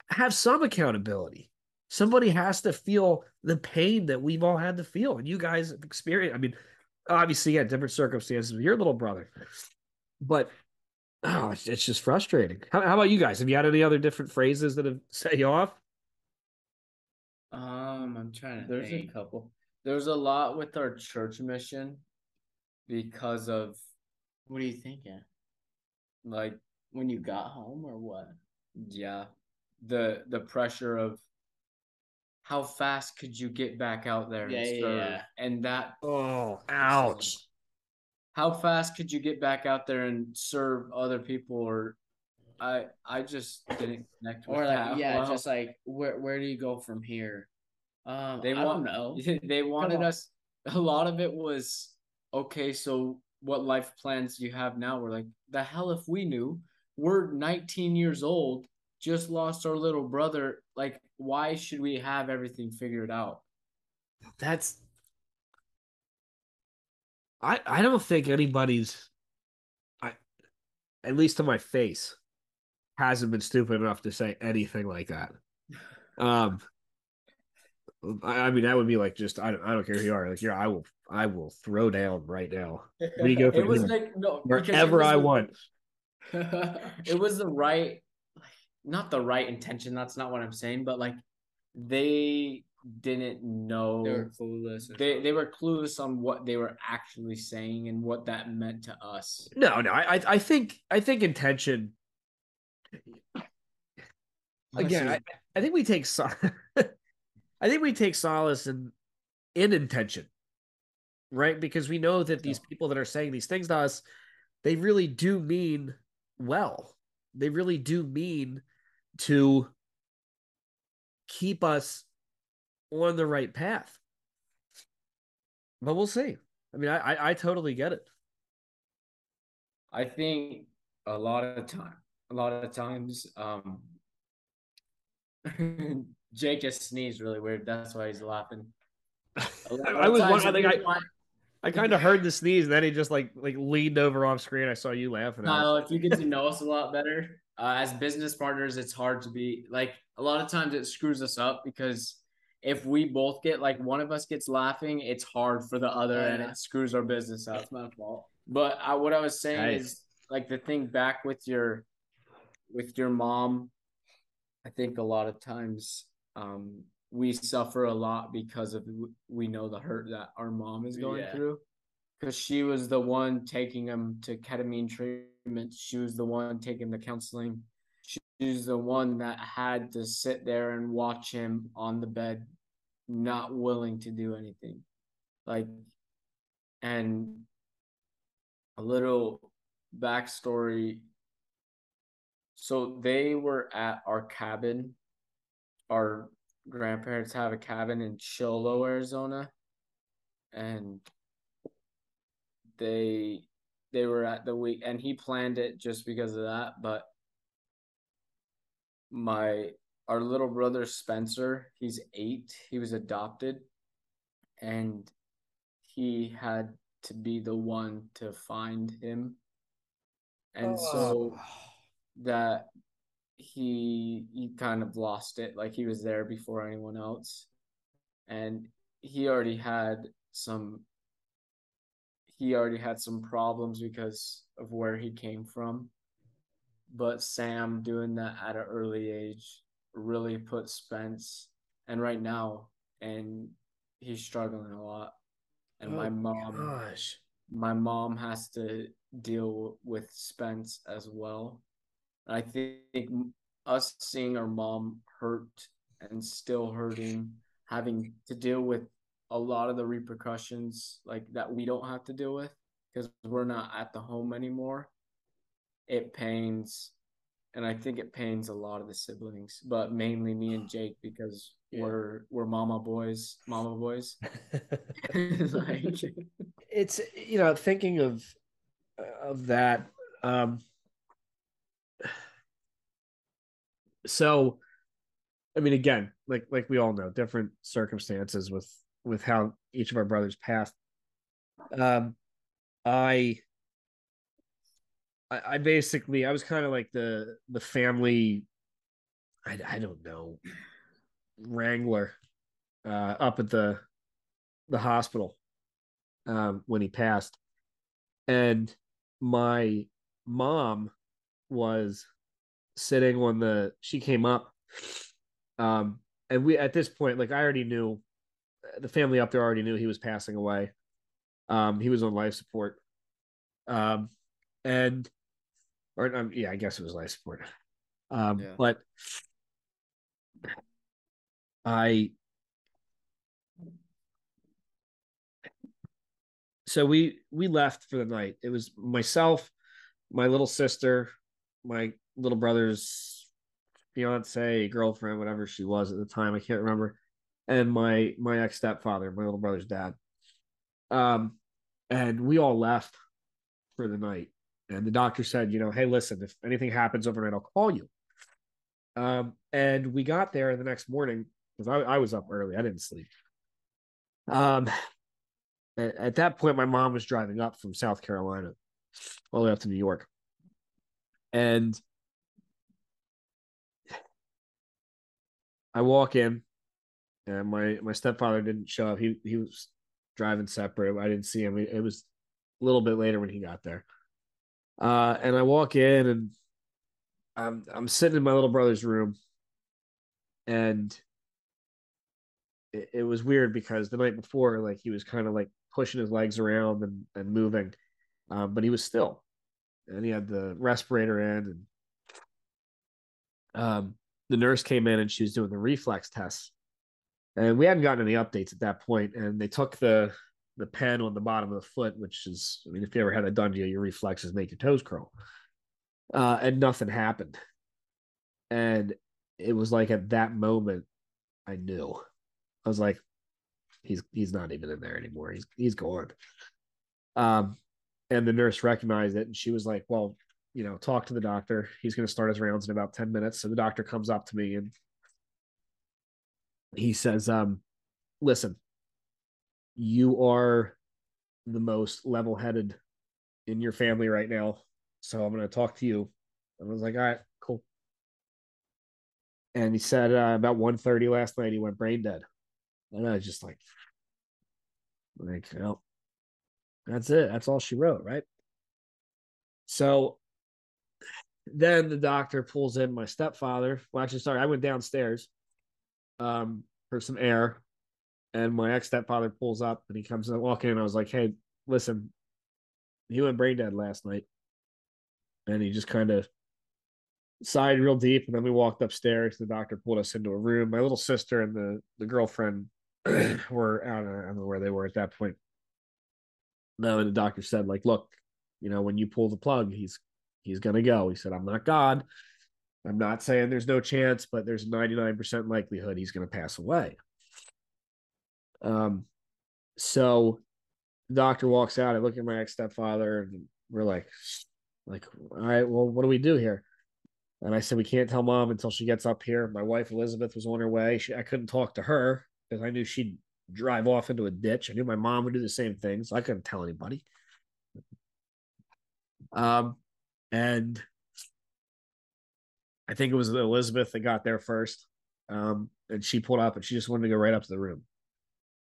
have some accountability. Somebody has to feel the pain that we've all had to feel. And you guys have experienced, I mean, obviously, yeah, different circumstances with your little brother. But oh, it's, it's just frustrating. How, how, about you guys? Have you had any other different phrases that have set you off? Um, I'm trying to. There's think. a couple. There's a lot with our church mission because of. What are you thinking? Like when you got home or what? Yeah, the the pressure of how fast could you get back out there yeah, and serve? Yeah, yeah. And that oh ouch how fast could you get back out there and serve other people or I I just didn't connect with or like that. yeah, well, just like where where do you go from here? Um, they I want, don't know. They wanted us. A lot of it was okay. So what life plans do you have now? We're like the hell if we knew. We're 19 years old, just lost our little brother. Like, why should we have everything figured out? That's I I don't think anybody's I at least to my face hasn't been stupid enough to say anything like that. Um I, I mean that would be like just I don't I don't care who you are like yeah I will I will throw down right now. We go for it was like no wherever I want. it was the right not the right intention that's not what I'm saying but like they didn't know they were clueless. They they were clueless on what they were actually saying and what that meant to us. No, no, I I think I think intention. Again, I, I think we take so- I think we take solace in in intention, right? Because we know that these people that are saying these things to us, they really do mean well. They really do mean to keep us on the right path. But we'll see. I mean, I, I, I totally get it. I think a lot of time, a lot of times, um, Jake just sneezed really weird. That's why he's laughing. I was wondering. I think I, I kind of heard the sneeze, and then he just like like leaned over off screen. I saw you laughing. Kyle, if you get to know us a lot better uh, as business partners, it's hard to be like a lot of times it screws us up because if we both get like one of us gets laughing, it's hard for the other, and it screws our business up. It's my fault. But I, what I was saying nice. is like the thing back with your with your mom. I think a lot of times um, we suffer a lot because of we know the hurt that our mom is going yeah. through because she was the one taking him to ketamine treatment. She was the one taking the counseling. She was the one that had to sit there and watch him on the bed, not willing to do anything. Like, and a little backstory. So they were at our cabin. Our grandparents have a cabin in Show Low, Arizona. And they they were at the week and he planned it just because of that, but my our little brother Spencer, he's eight. He was adopted, and he had to be the one to find him, and oh. so that he he kind of lost it. Like he was there before anyone else, and he already had some. He already had some problems because of where he came from, but Sam doing that at an early age really put Spence and right now and he's struggling a lot. And my Oh, mom Gosh. my mom has to deal with Spence as well. I think us seeing our mom hurt and still hurting, having to deal with a lot of the repercussions like that we don't have to deal with because we're not at the home anymore. It pains, and I think it pains a lot of the siblings, but mainly me and Jake because Yeah. we're we're mama boys, mama boys. like, it's you know thinking of of that um so i mean again like like we all know different circumstances with with how each of our brothers passed um i i, I basically i was kind of like the the family I, I don't know wrangler uh up at the the hospital um, when he passed. And my mom was sitting on the, she came up. Um, and we, at this point, like I already knew, the family up there already knew he was passing away. Um, he was on life support. Um, and, or um, yeah, I guess it was life support. Um, Yeah. but I, so we we left for the night. It was myself, my little sister, my little brother's fiance, girlfriend, whatever she was at the time, I can't remember, and my my ex stepfather, my little brother's dad. Um, and we all left for the night. And the doctor said, you know, hey, listen, if anything happens overnight, I'll call you. Um, and we got there the next morning because I, I was up early. I didn't sleep. Um, at, at that point, my mom was driving up from South Carolina all the way up to New York. And I walk in, and my my stepfather didn't show up. He he was driving separate. I didn't see him. It was a little bit later when he got there. Uh, and I walk in, and I'm I'm sitting in my little brother's room, and it, it was weird because the night before, like he was kind of like pushing his legs around and and moving, um, but he was still, and he had the respirator in, and um, the nurse came in and she was doing the reflex tests, and we hadn't gotten any updates at that point, and they took the the pen on the bottom of the foot, which is, I mean, if you ever had that done to you, your reflexes make your toes curl, uh, and nothing happened, and it was like at that moment, I knew, I was like, he's he's not even in there anymore. He's he's gone. Um, and the nurse recognized it, and she was like, "Well, you know, talk to the doctor. He's going to start his rounds in about ten minutes." So the doctor comes up to me and he says, "Um, listen, you are the most level-headed in your family right now, so I'm going to talk to you." And I was like, "All right, cool." And he said uh, about 1.30 last night he went brain dead. And I was just like, like, well, that's it. That's all she wrote, right? So then the doctor pulls in my stepfather. Well, actually, sorry, I went downstairs um, for some air, and my ex stepfather pulls up and he comes and walking in. I was like, hey, listen, he went brain dead last night. And he just kind of sighed real deep. And then we walked upstairs. The doctor pulled us into a room. My little sister and the, the girlfriend were, I don't, know, I don't know where they were at that point. No, and the doctor said, like, look, you know, when you pull the plug, he's he's gonna go. He said, I'm not God. I'm not saying there's no chance, but there's 99% likelihood he's gonna pass away. Um, so doctor walks out. I look at my ex stepfather, and we're like, like, all right, well, what do we do here? And I said, we can't tell mom until she gets up here. My wife Elizabeth was on her way. She, I couldn't talk to her because I knew she'd drive off into a ditch. I knew my mom would do the same thing, so I couldn't tell anybody. Um, and I think it was Elizabeth that got there first. Um, and she pulled up and she just wanted to go right up to the room.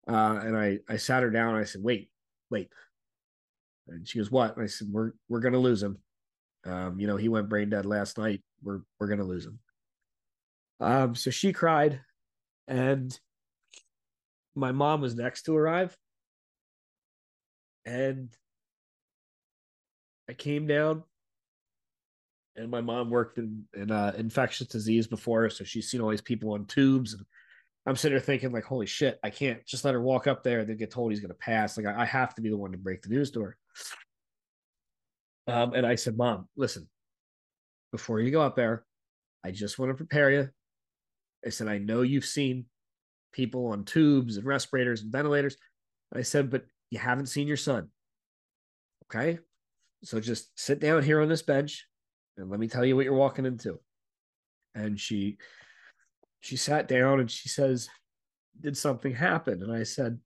Uh, and I I sat her down. I said, "Wait, wait." And she goes, "What?" And I said, "We're we're gonna lose him." Um, you know, he went brain dead last night. We're we're gonna lose him. Um, so she cried, and my mom was next to arrive, and I came down, and my mom worked in in uh, infectious disease before, so she's seen all these people on tubes, and I'm sitting there thinking like, holy shit, I can't just let her walk up there and then get told he's gonna pass. Like I, I have to be the one to break the news to her. Um, and I said, Mom, listen, before you go up there, I just want to prepare you. I said, I know you've seen people on tubes and respirators and ventilators. I said, but you haven't seen your son. Okay. So just sit down here on this bench and let me tell you what you're walking into. And she she sat down and she says, Did something happen? And I said,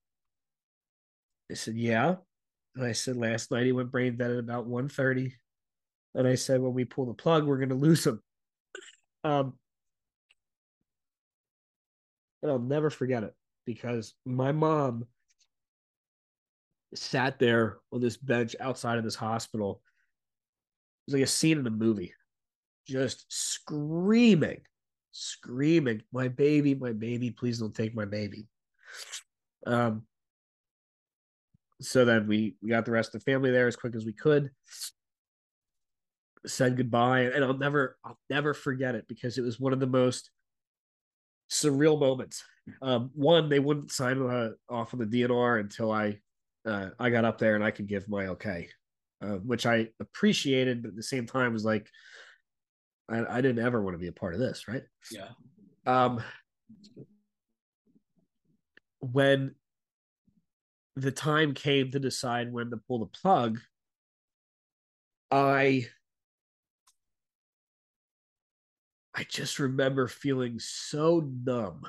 I said, Yeah. And I said, last night he went brain dead at about 1.30. And I said, when we pull the plug, we're going to lose him. Um, and I'll never forget it because my mom sat there on this bench outside of this hospital. Was like a scene in a movie, just screaming, screaming, "My baby, my baby! Please don't take my baby." Um, so then we we got the rest of the family there as quick as we could said goodbye and i'll never i'll never forget it because it was one of the most surreal moments um, one they wouldn't sign uh, off on the dnr until i uh, i got up there and i could give my okay uh, which i appreciated but at the same time was like I, I didn't ever want to be a part of this right Yeah. um when the time came to decide when to pull the plug, I I just remember feeling so numb.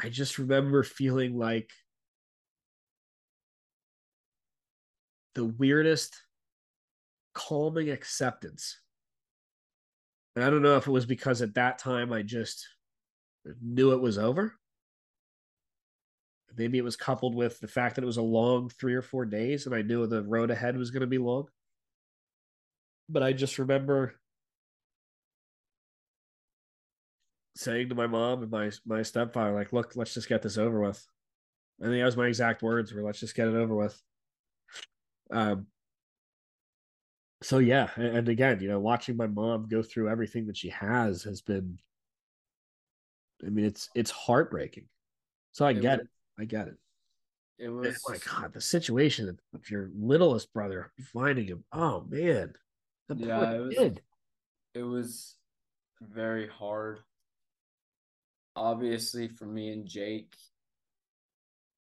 I just remember feeling like the weirdest calming acceptance. And I don't know if it was because at that time I just knew it was over maybe it was coupled with the fact that it was a long three or four days and I knew the road ahead was going to be long. But I just remember saying to my mom and my my stepfather, like, look, let's just get this over with. I think that was my exact words were let's just get it over with. Um so yeah, and again, you know, watching my mom go through everything that she has has been I mean, it's it's heartbreaking. So I It get was- it. I get it. It was my god, the situation of your littlest brother finding him. Oh man, the Yeah, it was- kid. it was very hard. Obviously, for me and Jake,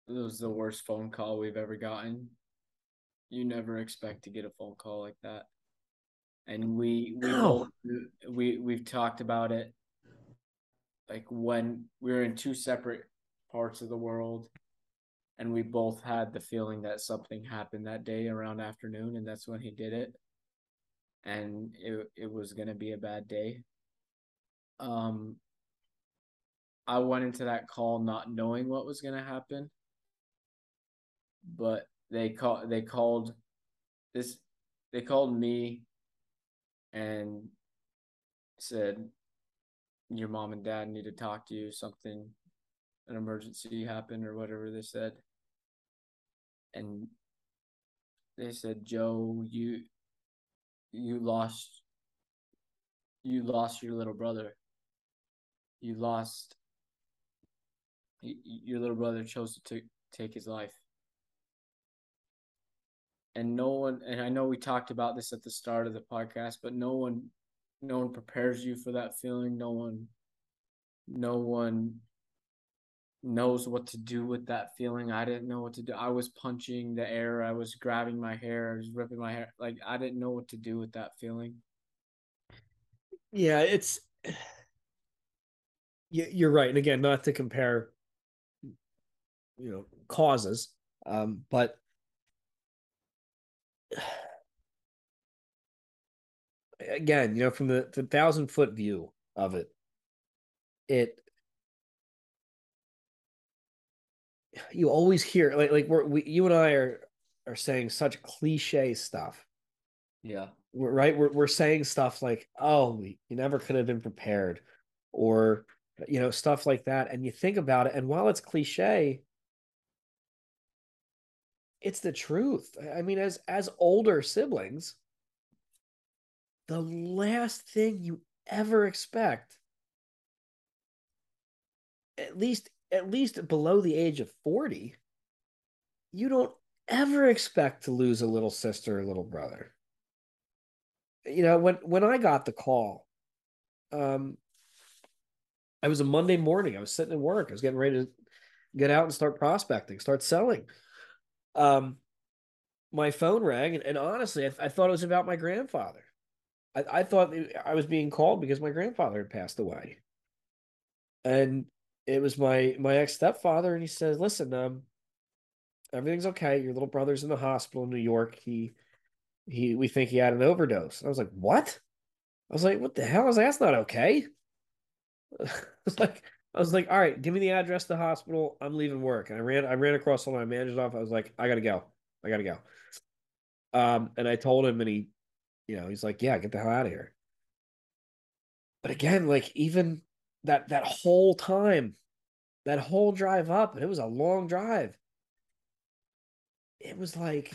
it was the worst phone call we've ever gotten. You never expect to get a phone call like that, and we we No. we we've talked about it. Like when we were in two separate parts of the world, and we both had the feeling that something happened that day around afternoon, and that's when he did it and it it was gonna be a bad day. Um, I went into that call not knowing what was gonna happen, but they call they called this they called me and said your mom and dad need to talk to you. Something an emergency happened or whatever they said. And they said joe you you lost you lost your little brother. You lost your little brother chose to t- take his life and no one and i know we talked about this at the start of the podcast but no one no one prepares you for that feeling. No one no one knows what to do with that feeling. I didn't know what to do. I was punching the air. I was grabbing my hair. I was ripping my hair. Like i didn't know what to do with that feeling. Yeah, it's you- you're right. And again, not to compare, you know, causes, um, but again, you know, from the, the thousand foot view of it, it you always hear like like we're we you and I are are saying such cliche stuff, Yeah. We're, right? We're we're saying stuff like, "Oh, we, you never could have been prepared," or you know, stuff like that. And you think about it, and while it's cliche, it's the truth. I mean, as as older siblings, the last thing you ever expect, at least at least below the age of 40, you don't ever expect to lose a little sister or little brother. You know, when when I got the call, um, I was a Monday morning. I was sitting at work. I was getting ready to get out and start prospecting, start selling. Um, my phone rang, and, and honestly, I, I, thought it was about my grandfather. I, I thought I was being called because my grandfather had passed away, and it was my my ex stepfather, and he says, "Listen, um, everything's okay. Your little brother's in the hospital in New York. He he we think he had an overdose." I was like, "What?" I was like, "What the hell?" I was like, "That's not okay." I was like, I was like, "All right, give me the address to the hospital. I'm leaving work." And I ran I ran across all my managers off. I was like, "I gotta go. I gotta go." Um, and I told him, and he, you know, he's like, "Yeah, get the hell out of here." But again, like even that that whole time, that whole drive up, and it was a long drive. It was like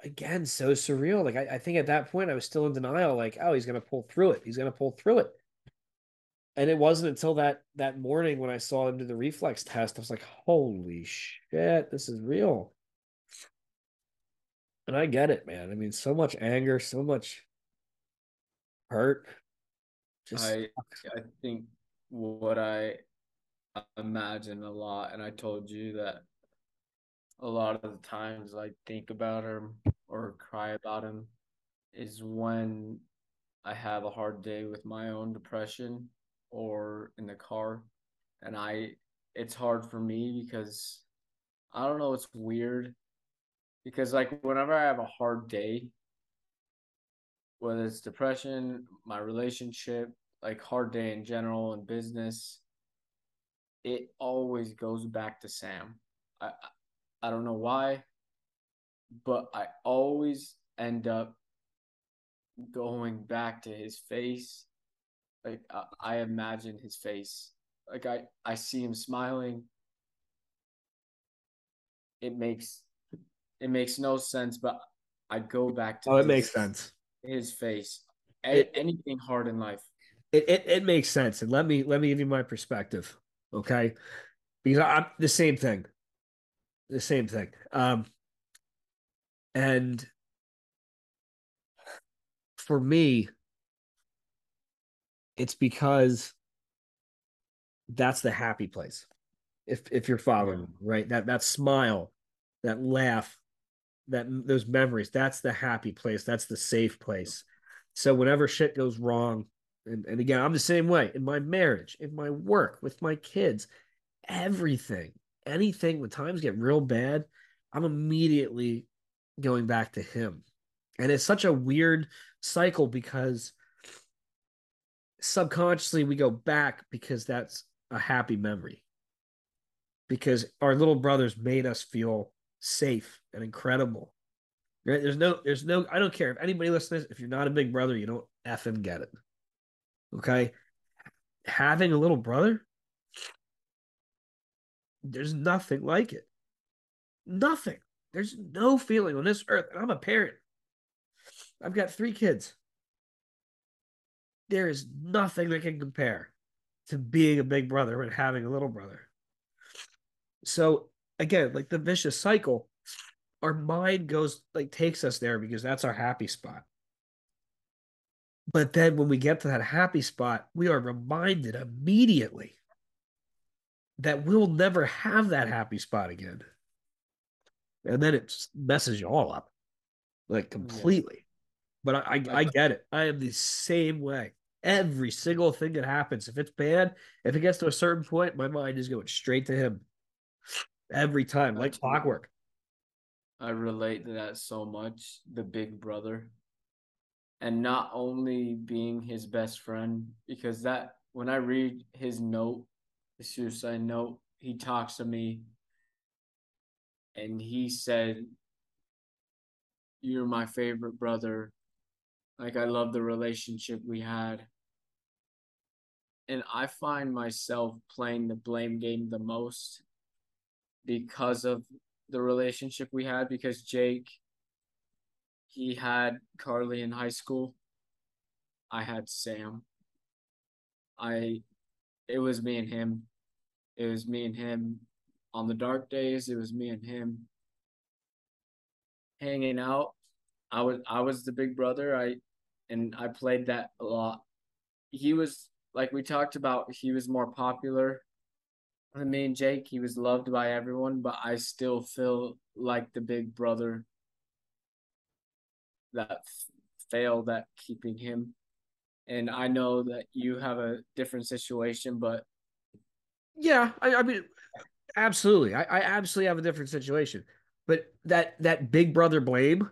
again so surreal. Like I, I think at that point I was still in denial, like, oh, he's gonna pull through it. He's gonna pull through it. And it wasn't until that that morning when I saw him do the reflex test, I was like, holy shit, this is real. And I get it, man. I mean, so much anger, so much hurt. Just I I think what I imagine a lot, and I told you that a lot of the times I think about him or cry about him is when I have a hard day with my own depression or in the car and I it's hard for me because I don't know it's weird because like whenever I have a hard day whether it's depression, my relationship, like hard day in general in business, it always goes back to Sam. I I don't know why, but I always end up going back to his face. Like I, I imagine his face. Like I I see him smiling. It makes it makes no sense, but I go back to Oh, it his, makes sense. His face. It, anything hard in life. It, it it makes sense. And let me let me give you my perspective. Okay. Because I'm the same thing the same thing. Um, and for me, it's because that's the happy place. If if you're following, right? That that smile, that laugh, that those memories, that's the happy place. That's the safe place. So whenever shit goes wrong, and, and again, I'm the same way in my marriage, in my work, with my kids, everything anything when times get real bad, I'm immediately going back to him. And it's such a weird cycle because subconsciously we go back because that's a happy memory. Because our little brothers made us feel safe and incredible. Right? There's no, there's no, I don't care if anybody listens, if you're not a big brother, you don't effing get it. Okay. Having a little brother there's nothing like it. Nothing. There's no feeling on this earth. And I'm a parent. I've got three kids. There is nothing that can compare to being a big brother and having a little brother. So again, like the vicious cycle, our mind goes like takes us there because that's our happy spot. But then when we get to that happy spot, we are reminded immediately that we'll never have that happy spot again. And then it messes you all up, like completely. Yeah. But I, I, I get it. I am the same way. Every single thing that happens, if it's bad, if it gets to a certain point, my mind is going straight to him every time, like clockwork. I relate to that so much. The big brother, and not only being his best friend, because that when I read his note the suicide note, he talks to me and he said, you're my favorite brother. Like I love the relationship we had. And I find myself playing the blame game the most because of the relationship we had because Jake he had Carly in high school. I had Sam. I it was me and him. It was me and him on the dark days. It was me and him hanging out. I was I was the big brother. I and I played that a lot. He was like we talked about. He was more popular than me and Jake. He was loved by everyone, but I still feel like the big brother that f- failed at keeping him. And I know that you have a different situation, but Yeah, I, I mean, absolutely. I, I absolutely have a different situation. But that that big brother blame,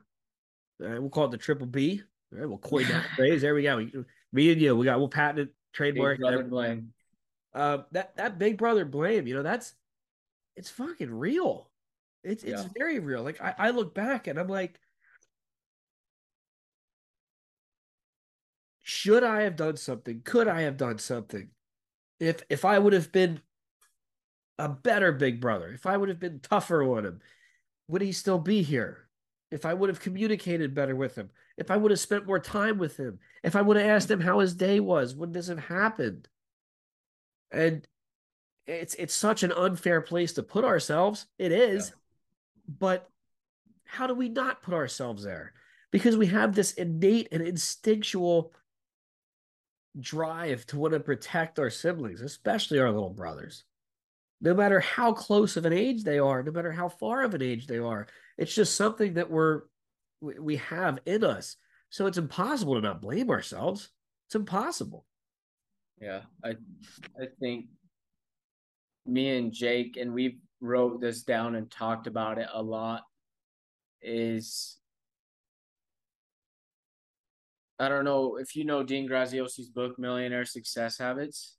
uh, we'll call it the triple B. All right, we'll coin that phrase. There we go. We, me and you, we got we'll patent it, big trademark. brother blame. Uh, that that big brother blame, you know, that's it's fucking real. It's it's Yeah. very real. Like I, I look back and I'm like, should I have done something? Could I have done something? If if I would have been a better big brother, if I would have been tougher on him, would he still be here? If I would have communicated better with him, if I would have spent more time with him, if I would have asked him how his day was, would this have happened? And it's it's such an unfair place to put ourselves. It is. But how do we not put ourselves there? Because we have this innate and instinctual drive to want to protect our siblings, especially our little brothers. No matter how close of an age they are, no matter how far of an age they are, it's just something that we're we we have in us. So it's impossible to not blame ourselves. It's impossible. Yeah, I I think me and Jake and we wrote this down and talked about it a lot is I don't know if you know Dean Graziosi's book Millionaire Success Habits.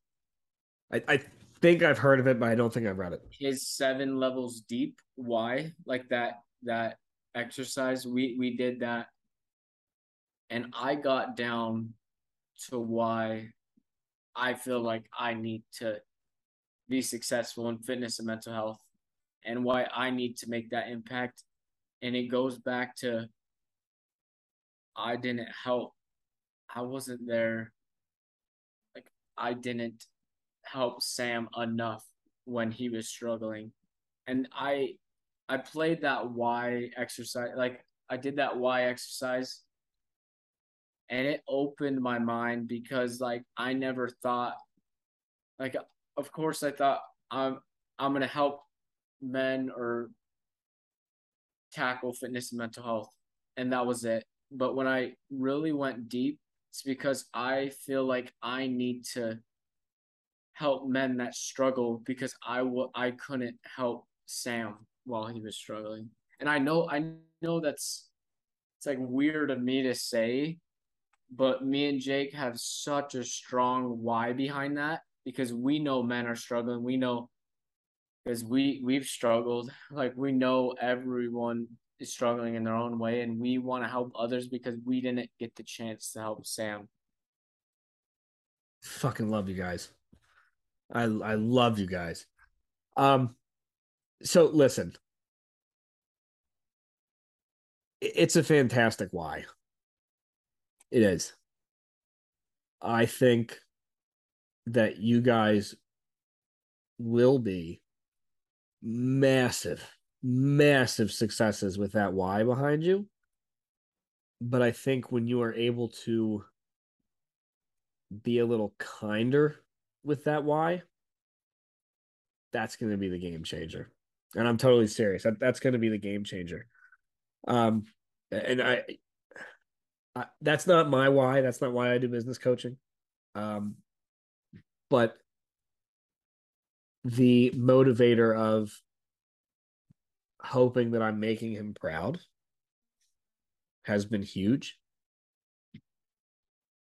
I, I think I've heard of it, but I don't think I've read it. His seven levels deep why like that that exercise we we did that and I got down to why I feel like I need to be successful in fitness and mental health and why I need to make that impact. And it goes back to I didn't help. I wasn't there. Like, I didn't help Sam enough when he was struggling. And I I played that why exercise like I did that why exercise and it opened my mind because like I never thought like of course I thought I'm I'm gonna help men or tackle fitness and mental health and that was it. But when I really went deep, it's because I feel like I need to help men that struggle because I will I couldn't help Sam while he was struggling. And I know I know that's it's like weird of me to say, but me and Jake have such a strong why behind that because we know men are struggling. We know because we we've struggled. Like we know everyone is struggling in their own way, and we want to help others because we didn't get the chance to help Sam. Fucking love you guys. I I love you guys. Um so listen. It's a fantastic why. It is. I think that you guys will be massive, massive successes with that why behind you. But I think when you are able to be a little kinder with that why, that's going to be the game changer. And I'm totally serious. That, that's going to be the game changer. Um, and I, I, that's not my why. That's not why I do business coaching. Um, but the motivator of hoping that I'm making him proud has been huge.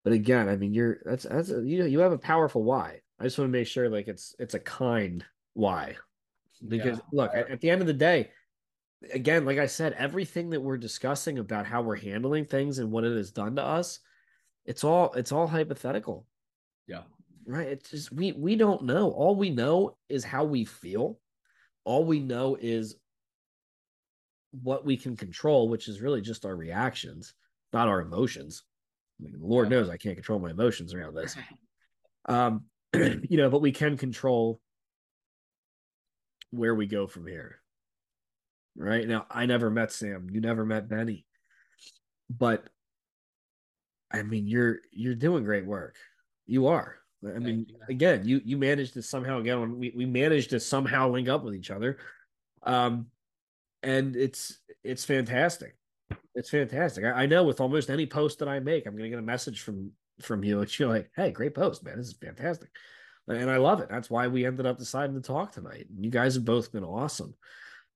But again, I mean, you're that's that's a, you know you have a powerful why. I just want to make sure like it's it's a kind why, because Yeah. look at, the end of the day, again, like I said, everything that we're discussing about how we're handling things and what it has done to us, it's all it's all hypothetical. Yeah. Right. It's just we we don't know. All we know is how we feel. All we know is what we can control, which is really just our reactions, not our emotions. I mean, Lord knows I can't control my emotions around this. Um, you know, but we can control where we go from here. Right now, I never met Sam. You never met Benny, but I mean, you're you're doing great work. You are. I mean, you. again, you you managed to somehow get on. We we managed to somehow link up with each other, um, and it's it's fantastic. It's fantastic. I, I know with almost any post that I make, I'm gonna get a message from from you, and you're like, "Hey, great post, man! This is fantastic," and I love it. That's why we ended up deciding to talk tonight. You guys have both been awesome.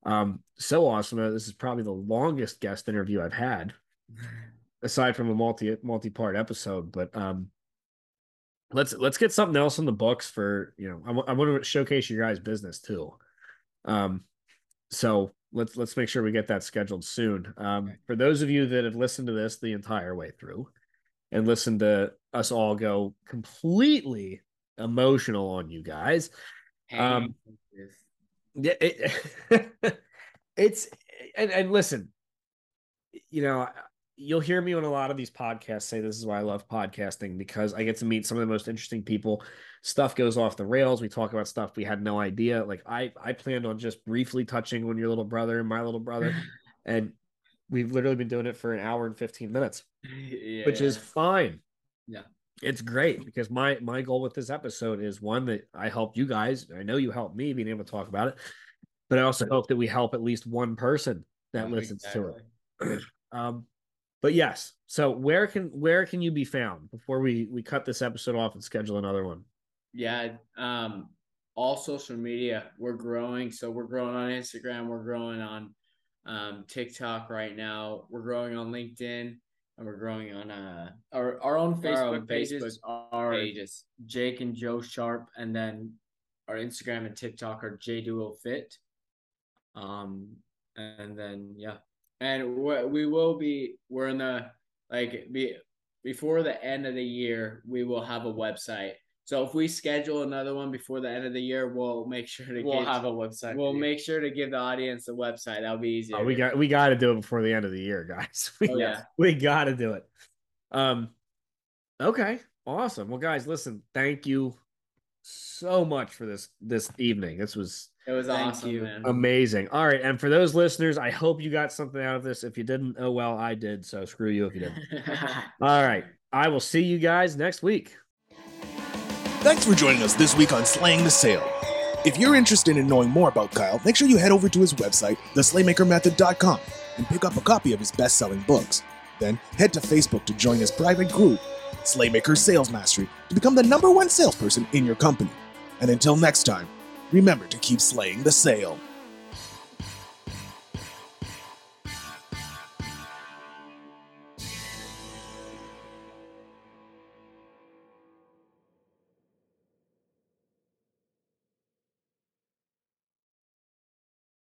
Um, so awesome. This is probably the longest guest interview I've had, aside from a multi multi part episode. But um, let's let's get something else in the books for you know. I, want to showcase your guys' business too. Um, so let's let's make sure we get that scheduled soon. Um, Right. for those of you that have listened to this the entire way through, and listened to us all go completely emotional on you guys, Um, yeah, it, it's and, and listen, you know, you'll hear me on a lot of these podcasts say this is why I love podcasting because I get to meet some of the most interesting people. Stuff goes off the rails. We talk about stuff we had no idea. Like I, I planned on just briefly touching on your little brother and my little brother, and we've literally been doing it for an hour and fifteen minutes yeah, which is fine. Yeah. It's great because my my goal with this episode is one that I helped you guys. I know you helped me being able to talk about it, but I also hope that we help at least one person that Yeah, listens to it. Um, but yes. So where can where can you be found before we we cut this episode off and schedule another one? Yeah, um, all social media we're growing. So we're growing on Instagram, we're growing on um, TikTok right now, we're growing on LinkedIn, and we're growing on uh Our our own Facebook our own pages Facebook are pages. Jake and Joe Sharp, and then our Instagram and TikTok are J Duo Fit. Um, and then yeah, and we we will be we're in the like be before the end of the year we will have a website so if we schedule another one before the end of the year we'll make sure to we'll get, have a website. we'll make sure to give the audience the website that'll be easier Oh, we got we got to do it before the end of the year, guys. We, Oh, yeah. we got to do it. Um, okay, awesome. Well, guys, listen, thank you so much for this this evening. This was it was Thank awesome you. man amazing. All right, and for those listeners, I hope you got something out of this. If you didn't, oh well, I did. So screw you if you didn't. All right, I will see you guys next week. Thanks for joining us this week on Slaying the Sale. If you're interested in knowing more about Kyle, make sure you head over to his website, theslaymakermethod.com, and pick up a copy of his best selling books. Then head to Facebook to join his private group, Slaymaker Sales Mastery, to become the number one salesperson in your company. And until next time, remember to keep slaying the sale.